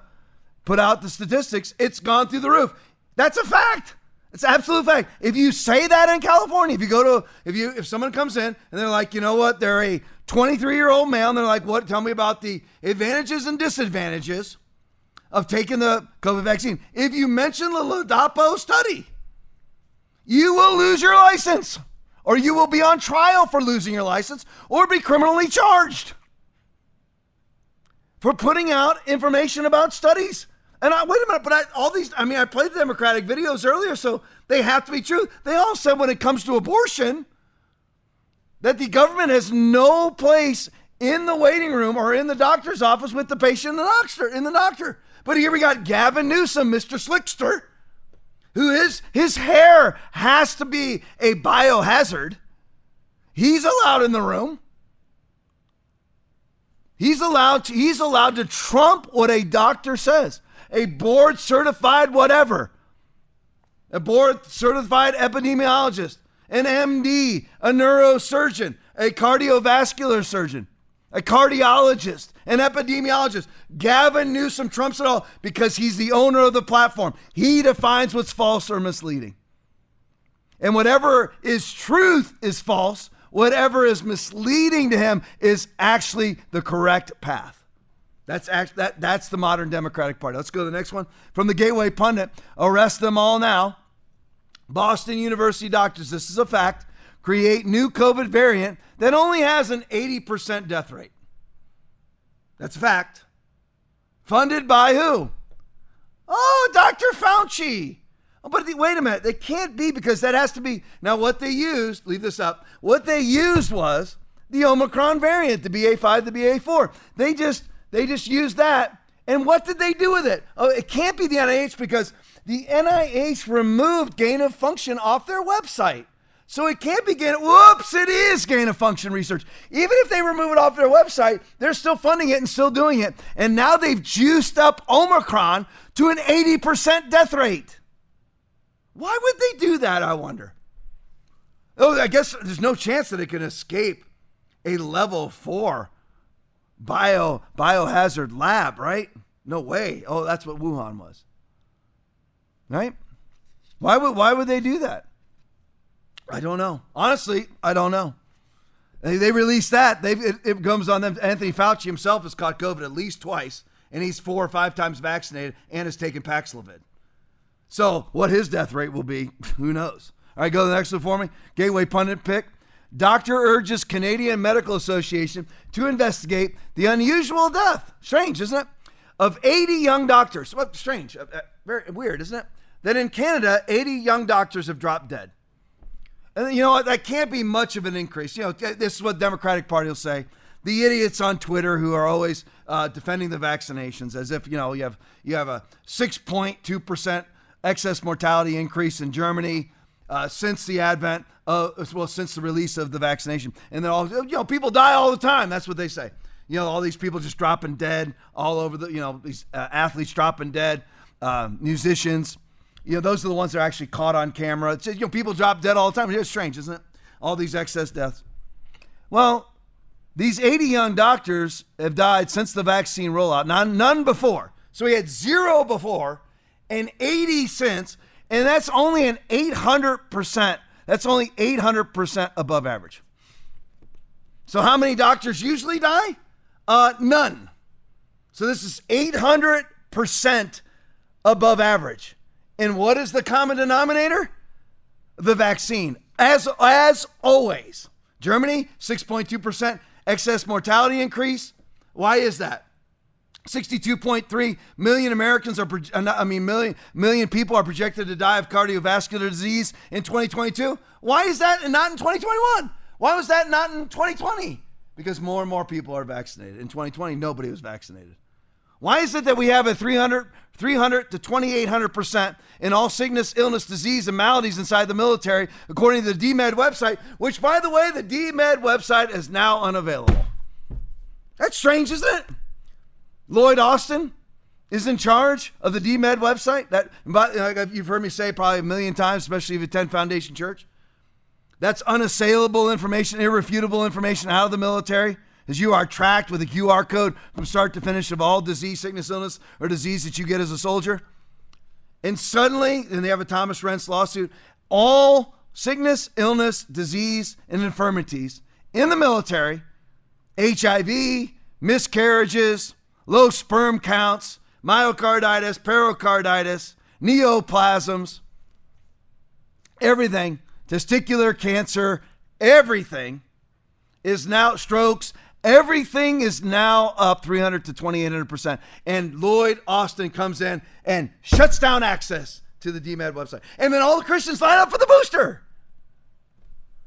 put out the statistics. It's gone through the roof. That's a fact. It's absolute fact. If you say that in California, if you go to, if you, if someone comes in and they're like, you know what, they're a 23 year old male, and they're like, what? Tell me about the advantages and disadvantages of taking the COVID vaccine. If you mention the Ladapo study, you will lose your license, or you will be on trial for losing your license, or be criminally charged for putting out information about studies. And I, wait a minute, but I, all these, I mean, I played the Democratic videos earlier, so they have to be true. They all said when it comes to abortion that the government has no place in the waiting room or in the doctor's office with the patient and the doctor, in the doctor. But here we got Gavin Newsom, Mr. Slickster, who is, his hair has to be a biohazard. He's allowed in the room. He's allowed to, he's allowed to trump what a doctor says a board certified whatever, a board certified epidemiologist, an MD, a neurosurgeon, a cardiovascular surgeon, a cardiologist, an epidemiologist. Gavin Newsom trumps it all because he's the owner of the platform. He defines what's false or misleading. And whatever is truth is false, whatever is misleading to him is actually the correct path. That's act, that, that's the modern Democratic Party. Let's go to the next one. From the Gateway Pundit arrest them all now. Boston University doctors, this is a fact, create new COVID variant that only has an 80% death rate. That's a fact. Funded by who? Oh, Dr. Fauci. Oh, but the, wait a minute. They can't be because that has to be. Now, what they used, leave this up, what they used was the Omicron variant, the BA5, the BA4. They just they just used that. And what did they do with it? Oh, it can't be the NIH because the NIH removed gain of function off their website. So it can't be gain. Whoops! It is gain of function research. Even if they remove it off their website, they're still funding it and still doing it. And now they've juiced up Omicron to an 80% death rate. Why would they do that? I wonder. Oh, I guess there's no chance that it can escape a level four bio biohazard lab, right? No way. Oh, that's what Wuhan was. Right? Why would why would they do that? I don't know. Honestly, I don't know. They, they released that. They it, it comes on them. Anthony Fauci himself has caught COVID at least twice, and he's four or five times vaccinated and has taken Paxlovid. So what his death rate will be, who knows? All right, go to the next one for me. Gateway pundit pick. Doctor urges Canadian Medical Association to investigate the unusual death. Strange, isn't it? Of 80 young doctors. Well, strange, uh, uh, very weird, isn't it? That in Canada, 80 young doctors have dropped dead. And you know what? That can't be much of an increase. You know, this is what Democratic Party will say. The idiots on Twitter who are always uh, defending the vaccinations, as if you know you have you have a 6.2 percent excess mortality increase in Germany uh, since the advent of, well, since the release of the vaccination. And then all, you know, people die all the time. That's what they say. You know, all these people just dropping dead all over the, you know, these uh, athletes dropping dead, uh, musicians. You know, those are the ones that are actually caught on camera. It's, you know, people drop dead all the time. It's strange, isn't it? All these excess deaths. Well, these 80 young doctors have died since the vaccine rollout. None, none before. So we had zero before and 80 since. And that's only an 800%. That's only 800% above average. So, how many doctors usually die? Uh, none. So, this is 800% above average. And what is the common denominator? The vaccine. As, as always, Germany, 6.2% excess mortality increase. Why is that? 62.3 million Americans are, uh, I mean, million, million people are projected to die of cardiovascular disease in 2022. Why is that not in 2021? Why was that not in 2020? Because more and more people are vaccinated. In 2020, nobody was vaccinated. Why is it that we have a 300, 300 to 2,800% in all sickness, illness, disease, and maladies inside the military, according to the DMED website, which, by the way, the DMED website is now unavailable? That's strange, isn't it? Lloyd Austin is in charge of the DMED website. That like you've heard me say probably a million times, especially if you attend Foundation Church. That's unassailable information, irrefutable information out of the military, as you are tracked with a QR code from start to finish of all disease, sickness, illness, or disease that you get as a soldier. And suddenly, and they have a Thomas Renz lawsuit, all sickness, illness, disease, and infirmities in the military, HIV, miscarriages, low sperm counts, myocarditis, pericarditis, neoplasms, everything, testicular cancer, everything is now strokes. Everything is now up 300 to 2800%. And Lloyd Austin comes in and shuts down access to the DMED website. And then all the Christians line up for the booster.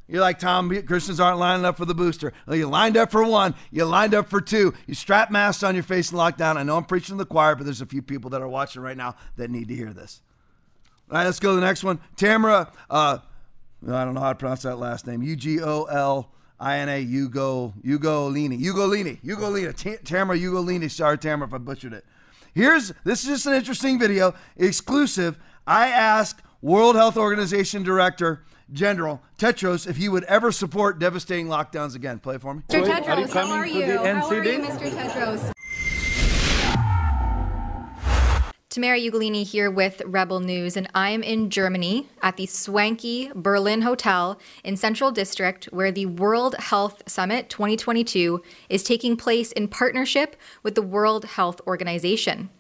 You're like, Tom, Christians aren't lining up for the booster. Well, you lined up for one, you lined up for two. You strap masks on your face and lock down. I know I'm preaching to the choir, but there's a few people that are watching right now that need to hear this. All right, let's go to the next one. Tamara, uh, I don't know how to pronounce that last name. U G O L I N A, Ugo, Ugolini, Ugolini, Ugolini, Tamara Ugolini. Sorry, Tamara, if I butchered it. Here's this is just an interesting video, exclusive. I asked World Health Organization Director General Tedros if he would ever support devastating lockdowns again. Play it for me. Mr. Tedros, how are you? How are you, Mr. Tedros? Tamara Ugolini here with Rebel News, and I am in Germany at the swanky Berlin Hotel in Central District, where the World Health Summit 2022 is taking place in partnership with the World Health Organization.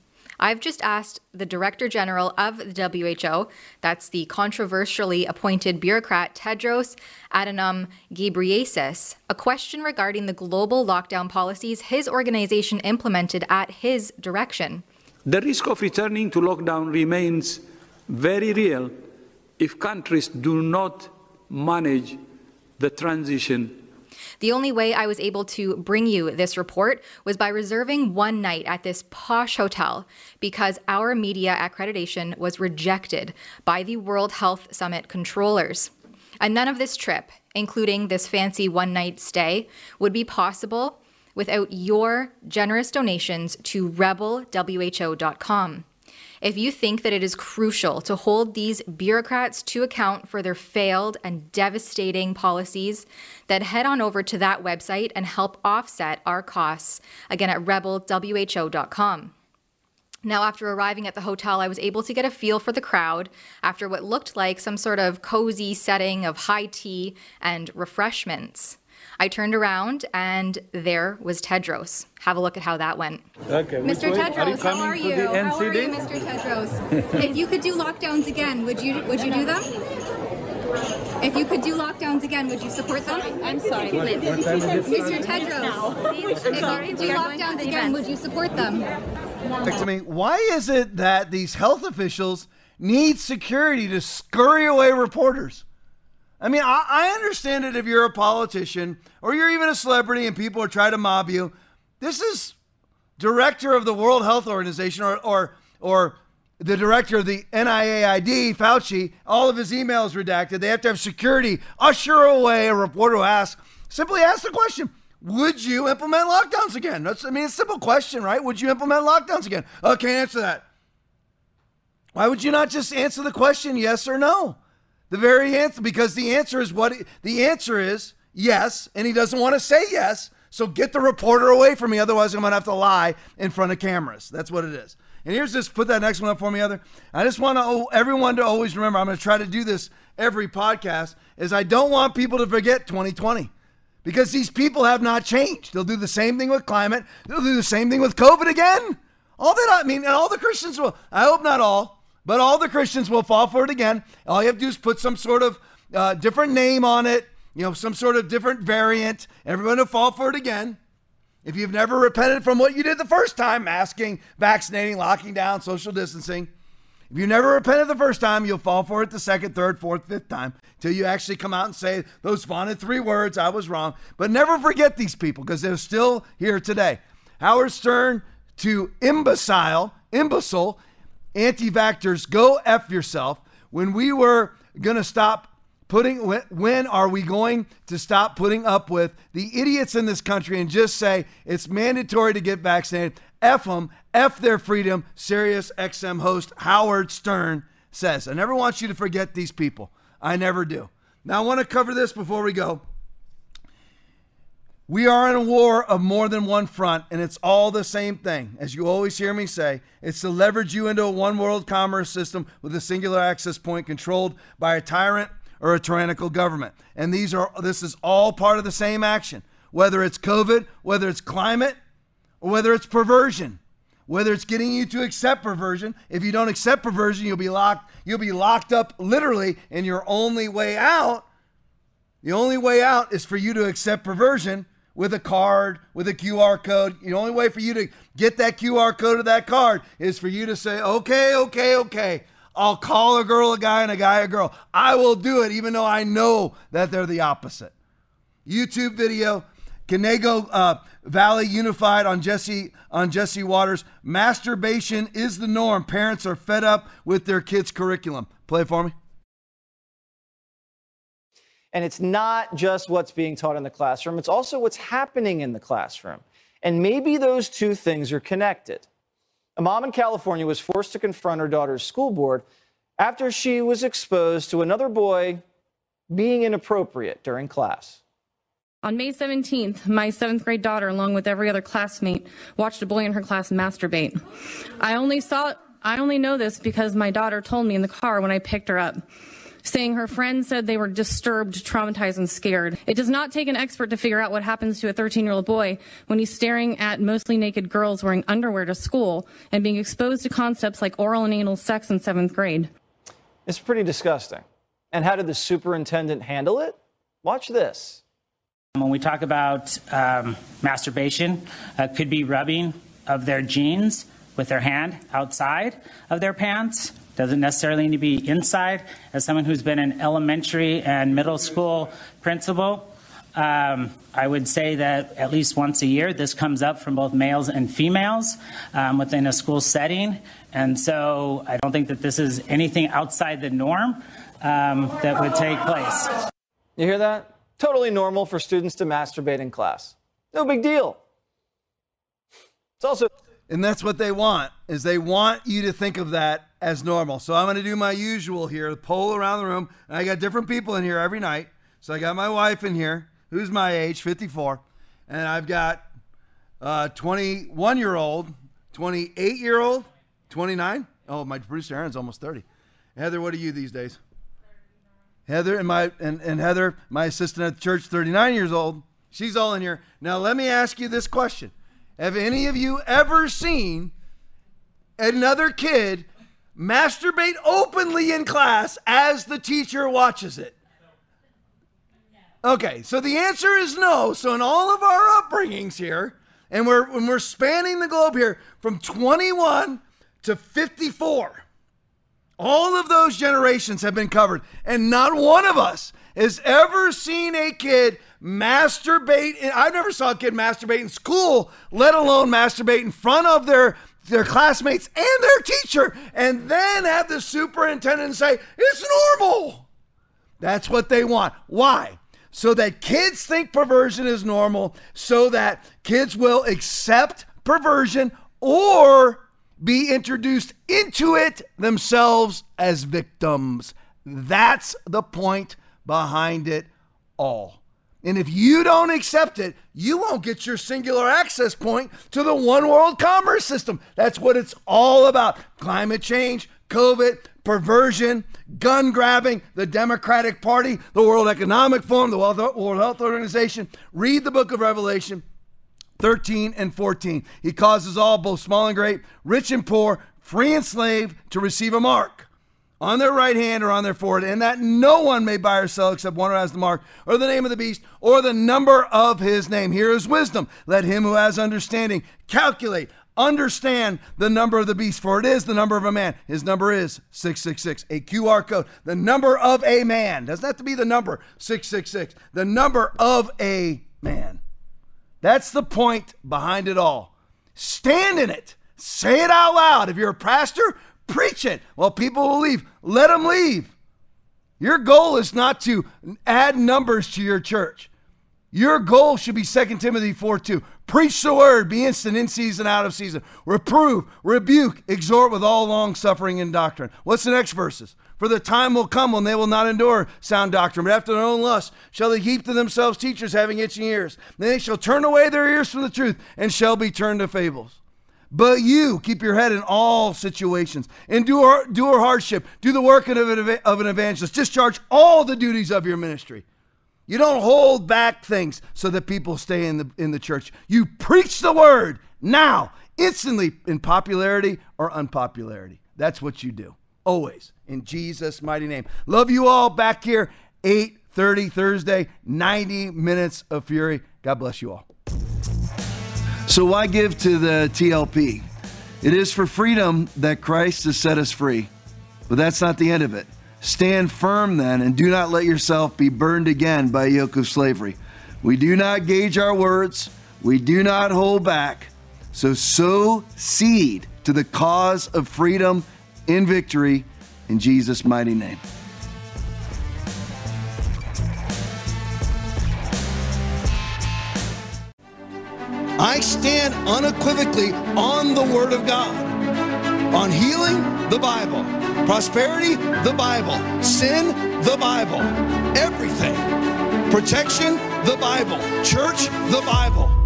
I've just asked the Director General of the WHO, that's the controversially appointed bureaucrat Tedros Adhanom Ghebreyesus, a question regarding the global lockdown policies his organization implemented at his direction. The risk of returning to lockdown remains very real if countries do not manage the transition the only way I was able to bring you this report was by reserving one night at this posh hotel because our media accreditation was rejected by the World Health Summit controllers. And none of this trip, including this fancy one night stay, would be possible without your generous donations to rebelwho.com. If you think that it is crucial to hold these bureaucrats to account for their failed and devastating policies, then head on over to that website and help offset our costs again at rebelwho.com. Now, after arriving at the hotel, I was able to get a feel for the crowd after what looked like some sort of cozy setting of high tea and refreshments. I turned around and there was Tedros. Have a look at how that went. Okay. Mr. Tedros, are how are you? How are you, Mr. Tedros? if you could do lockdowns again, would you would you do them? If you could do lockdowns again, would you support them? I'm sorry, please. Mr. Tedros, if you could do lockdowns again, would you support them? To me, why is it that these health officials need security to scurry away reporters? I mean, I, I understand it if you're a politician or you're even a celebrity and people are trying to mob you. This is director of the World Health Organization or, or, or the director of the NIAID, Fauci, all of his emails redacted. They have to have security usher away a reporter who asks, simply ask the question, would you implement lockdowns again? That's, I mean, it's a simple question, right? Would you implement lockdowns again? Oh, can't answer that. Why would you not just answer the question yes or no? The very answer, because the answer is what he, the answer is yes, and he doesn't want to say yes. So get the reporter away from me, otherwise I'm gonna have to lie in front of cameras. That's what it is. And here's this. Put that next one up for me, other. I just want to everyone to always remember. I'm gonna try to do this every podcast. Is I don't want people to forget 2020 because these people have not changed. They'll do the same thing with climate. They'll do the same thing with COVID again. All that I mean, and all the Christians will. I hope not all. But all the Christians will fall for it again. All you have to do is put some sort of uh, different name on it, you know, some sort of different variant. Everyone will fall for it again. If you've never repented from what you did the first time, masking, vaccinating, locking down, social distancing, if you never repented the first time, you'll fall for it the second, third, fourth, fifth time till you actually come out and say those vaunted three words, I was wrong. But never forget these people because they're still here today. Howard Stern to imbecile, imbecile, anti vaxxers, go F yourself. When we were going to stop putting, when are we going to stop putting up with the idiots in this country and just say it's mandatory to get vaccinated? F them, F their freedom, Sirius XM host Howard Stern says. I never want you to forget these people. I never do. Now, I want to cover this before we go. We are in a war of more than one front, and it's all the same thing. As you always hear me say, it's to leverage you into a one world commerce system with a singular access point controlled by a tyrant or a tyrannical government. And these are this is all part of the same action, whether it's COVID, whether it's climate, or whether it's perversion. Whether it's getting you to accept perversion, if you don't accept perversion, you'll be locked you'll be locked up literally and your only way out the only way out is for you to accept perversion with a card, with a QR code. The only way for you to get that QR code of that card is for you to say, okay, okay, okay. I'll call a girl a guy and a guy a girl. I will do it, even though I know that they're the opposite. YouTube video, Conejo uh, Valley Unified on Jesse on Jesse Watters. Masturbation is the norm. Parents are fed up with their kids' curriculum. Play it for me. And it's not just what's being taught in the classroom, it's also what's happening in the classroom. And maybe those two things are connected. A mom in California was forced to confront her daughter's school board after she was exposed to another boy being inappropriate during class. On May 17th, my seventh grade daughter, along with every other classmate, watched a boy in her class masturbate. I only saw, I only know this because my daughter told me in the car when I picked her up saying her friends said they were disturbed, traumatized, and scared. It does not take an expert to figure out what happens to a 13 year old boy when he's staring at mostly naked girls wearing underwear to school and being exposed to concepts like oral and anal sex in seventh grade. It's pretty disgusting. And how did the superintendent handle it? Watch this. When we talk about um, masturbation, uh, could be rubbing of their jeans with their hand outside of their pants. Doesn't necessarily need to be inside. As someone who's been an elementary and middle school principal, um, I would say that at least once a year, this comes up from both males and females um, within a school setting. And so I don't think that this is anything outside the norm um, that would take place. You hear that? Totally normal for students to masturbate in class. No big deal. It's also and that's what they want is they want you to think of that as normal. So I'm going to do my usual here, poll around the room. And I got different people in here every night. So I got my wife in here, who's my age, 54, and I've got uh, 21 year old, 28 year old, 29. Oh, my producer Aaron's almost 30. Heather, what are you these days? Heather and my and, and Heather, my assistant at the church, 39 years old. She's all in here. Now let me ask you this question. Have any of you ever seen another kid masturbate openly in class as the teacher watches it? Okay, so the answer is no. So in all of our upbringings here, and we're when we're spanning the globe here from 21 to 54, all of those generations have been covered, and not one of us has ever seen a kid masturbate. I never saw a kid masturbate in school, let alone masturbate in front of their their classmates and their teacher, and then have the superintendent say it's normal. That's what they want. Why? So that kids think perversion is normal, so that kids will accept perversion or be introduced into it themselves as victims. That's the point behind it all. And if you don't accept it, you won't get your singular access point to the one world commerce system. That's what it's all about climate change, COVID, perversion, gun grabbing, the Democratic Party, the World Economic Forum, the World Health Organization. Read the book of Revelation 13 and 14. He causes all, both small and great, rich and poor, free and slave, to receive a mark on their right hand or on their forehead, and that no one may buy or sell except one who has the mark or the name of the beast or the number of his name. Here is wisdom. Let him who has understanding calculate, understand the number of the beast, for it is the number of a man. His number is 666, a QR code. The number of a man doesn't have to be the number 666, the number of a man. That's the point behind it all. Stand in it. Say it out loud. If you're a pastor, Preach it. Well, people will leave. Let them leave. Your goal is not to add numbers to your church. Your goal should be 2 Timothy 4 2. Preach the word, be instant in season, out of season. Reprove, rebuke, exhort with all long suffering and doctrine. What's the next verses? For the time will come when they will not endure sound doctrine, but after their own lust shall they heap to themselves teachers having itching ears. Then they shall turn away their ears from the truth and shall be turned to fables. But you keep your head in all situations. Endure, endure hardship. Do the work of an, of an evangelist. Discharge all the duties of your ministry. You don't hold back things so that people stay in the, in the church. You preach the word now, instantly, in popularity or unpopularity. That's what you do. Always. In Jesus' mighty name. Love you all back here, 8:30 Thursday, 90 minutes of fury. God bless you all. So why give to the TLP? It is for freedom that Christ has set us free. But that's not the end of it. Stand firm then, and do not let yourself be burned again by a yoke of slavery. We do not gauge our words, we do not hold back. So sow seed to the cause of freedom in victory in Jesus' mighty name. I stand unequivocally on the Word of God. On healing, the Bible. Prosperity, the Bible. Sin, the Bible. Everything. Protection, the Bible. Church, the Bible.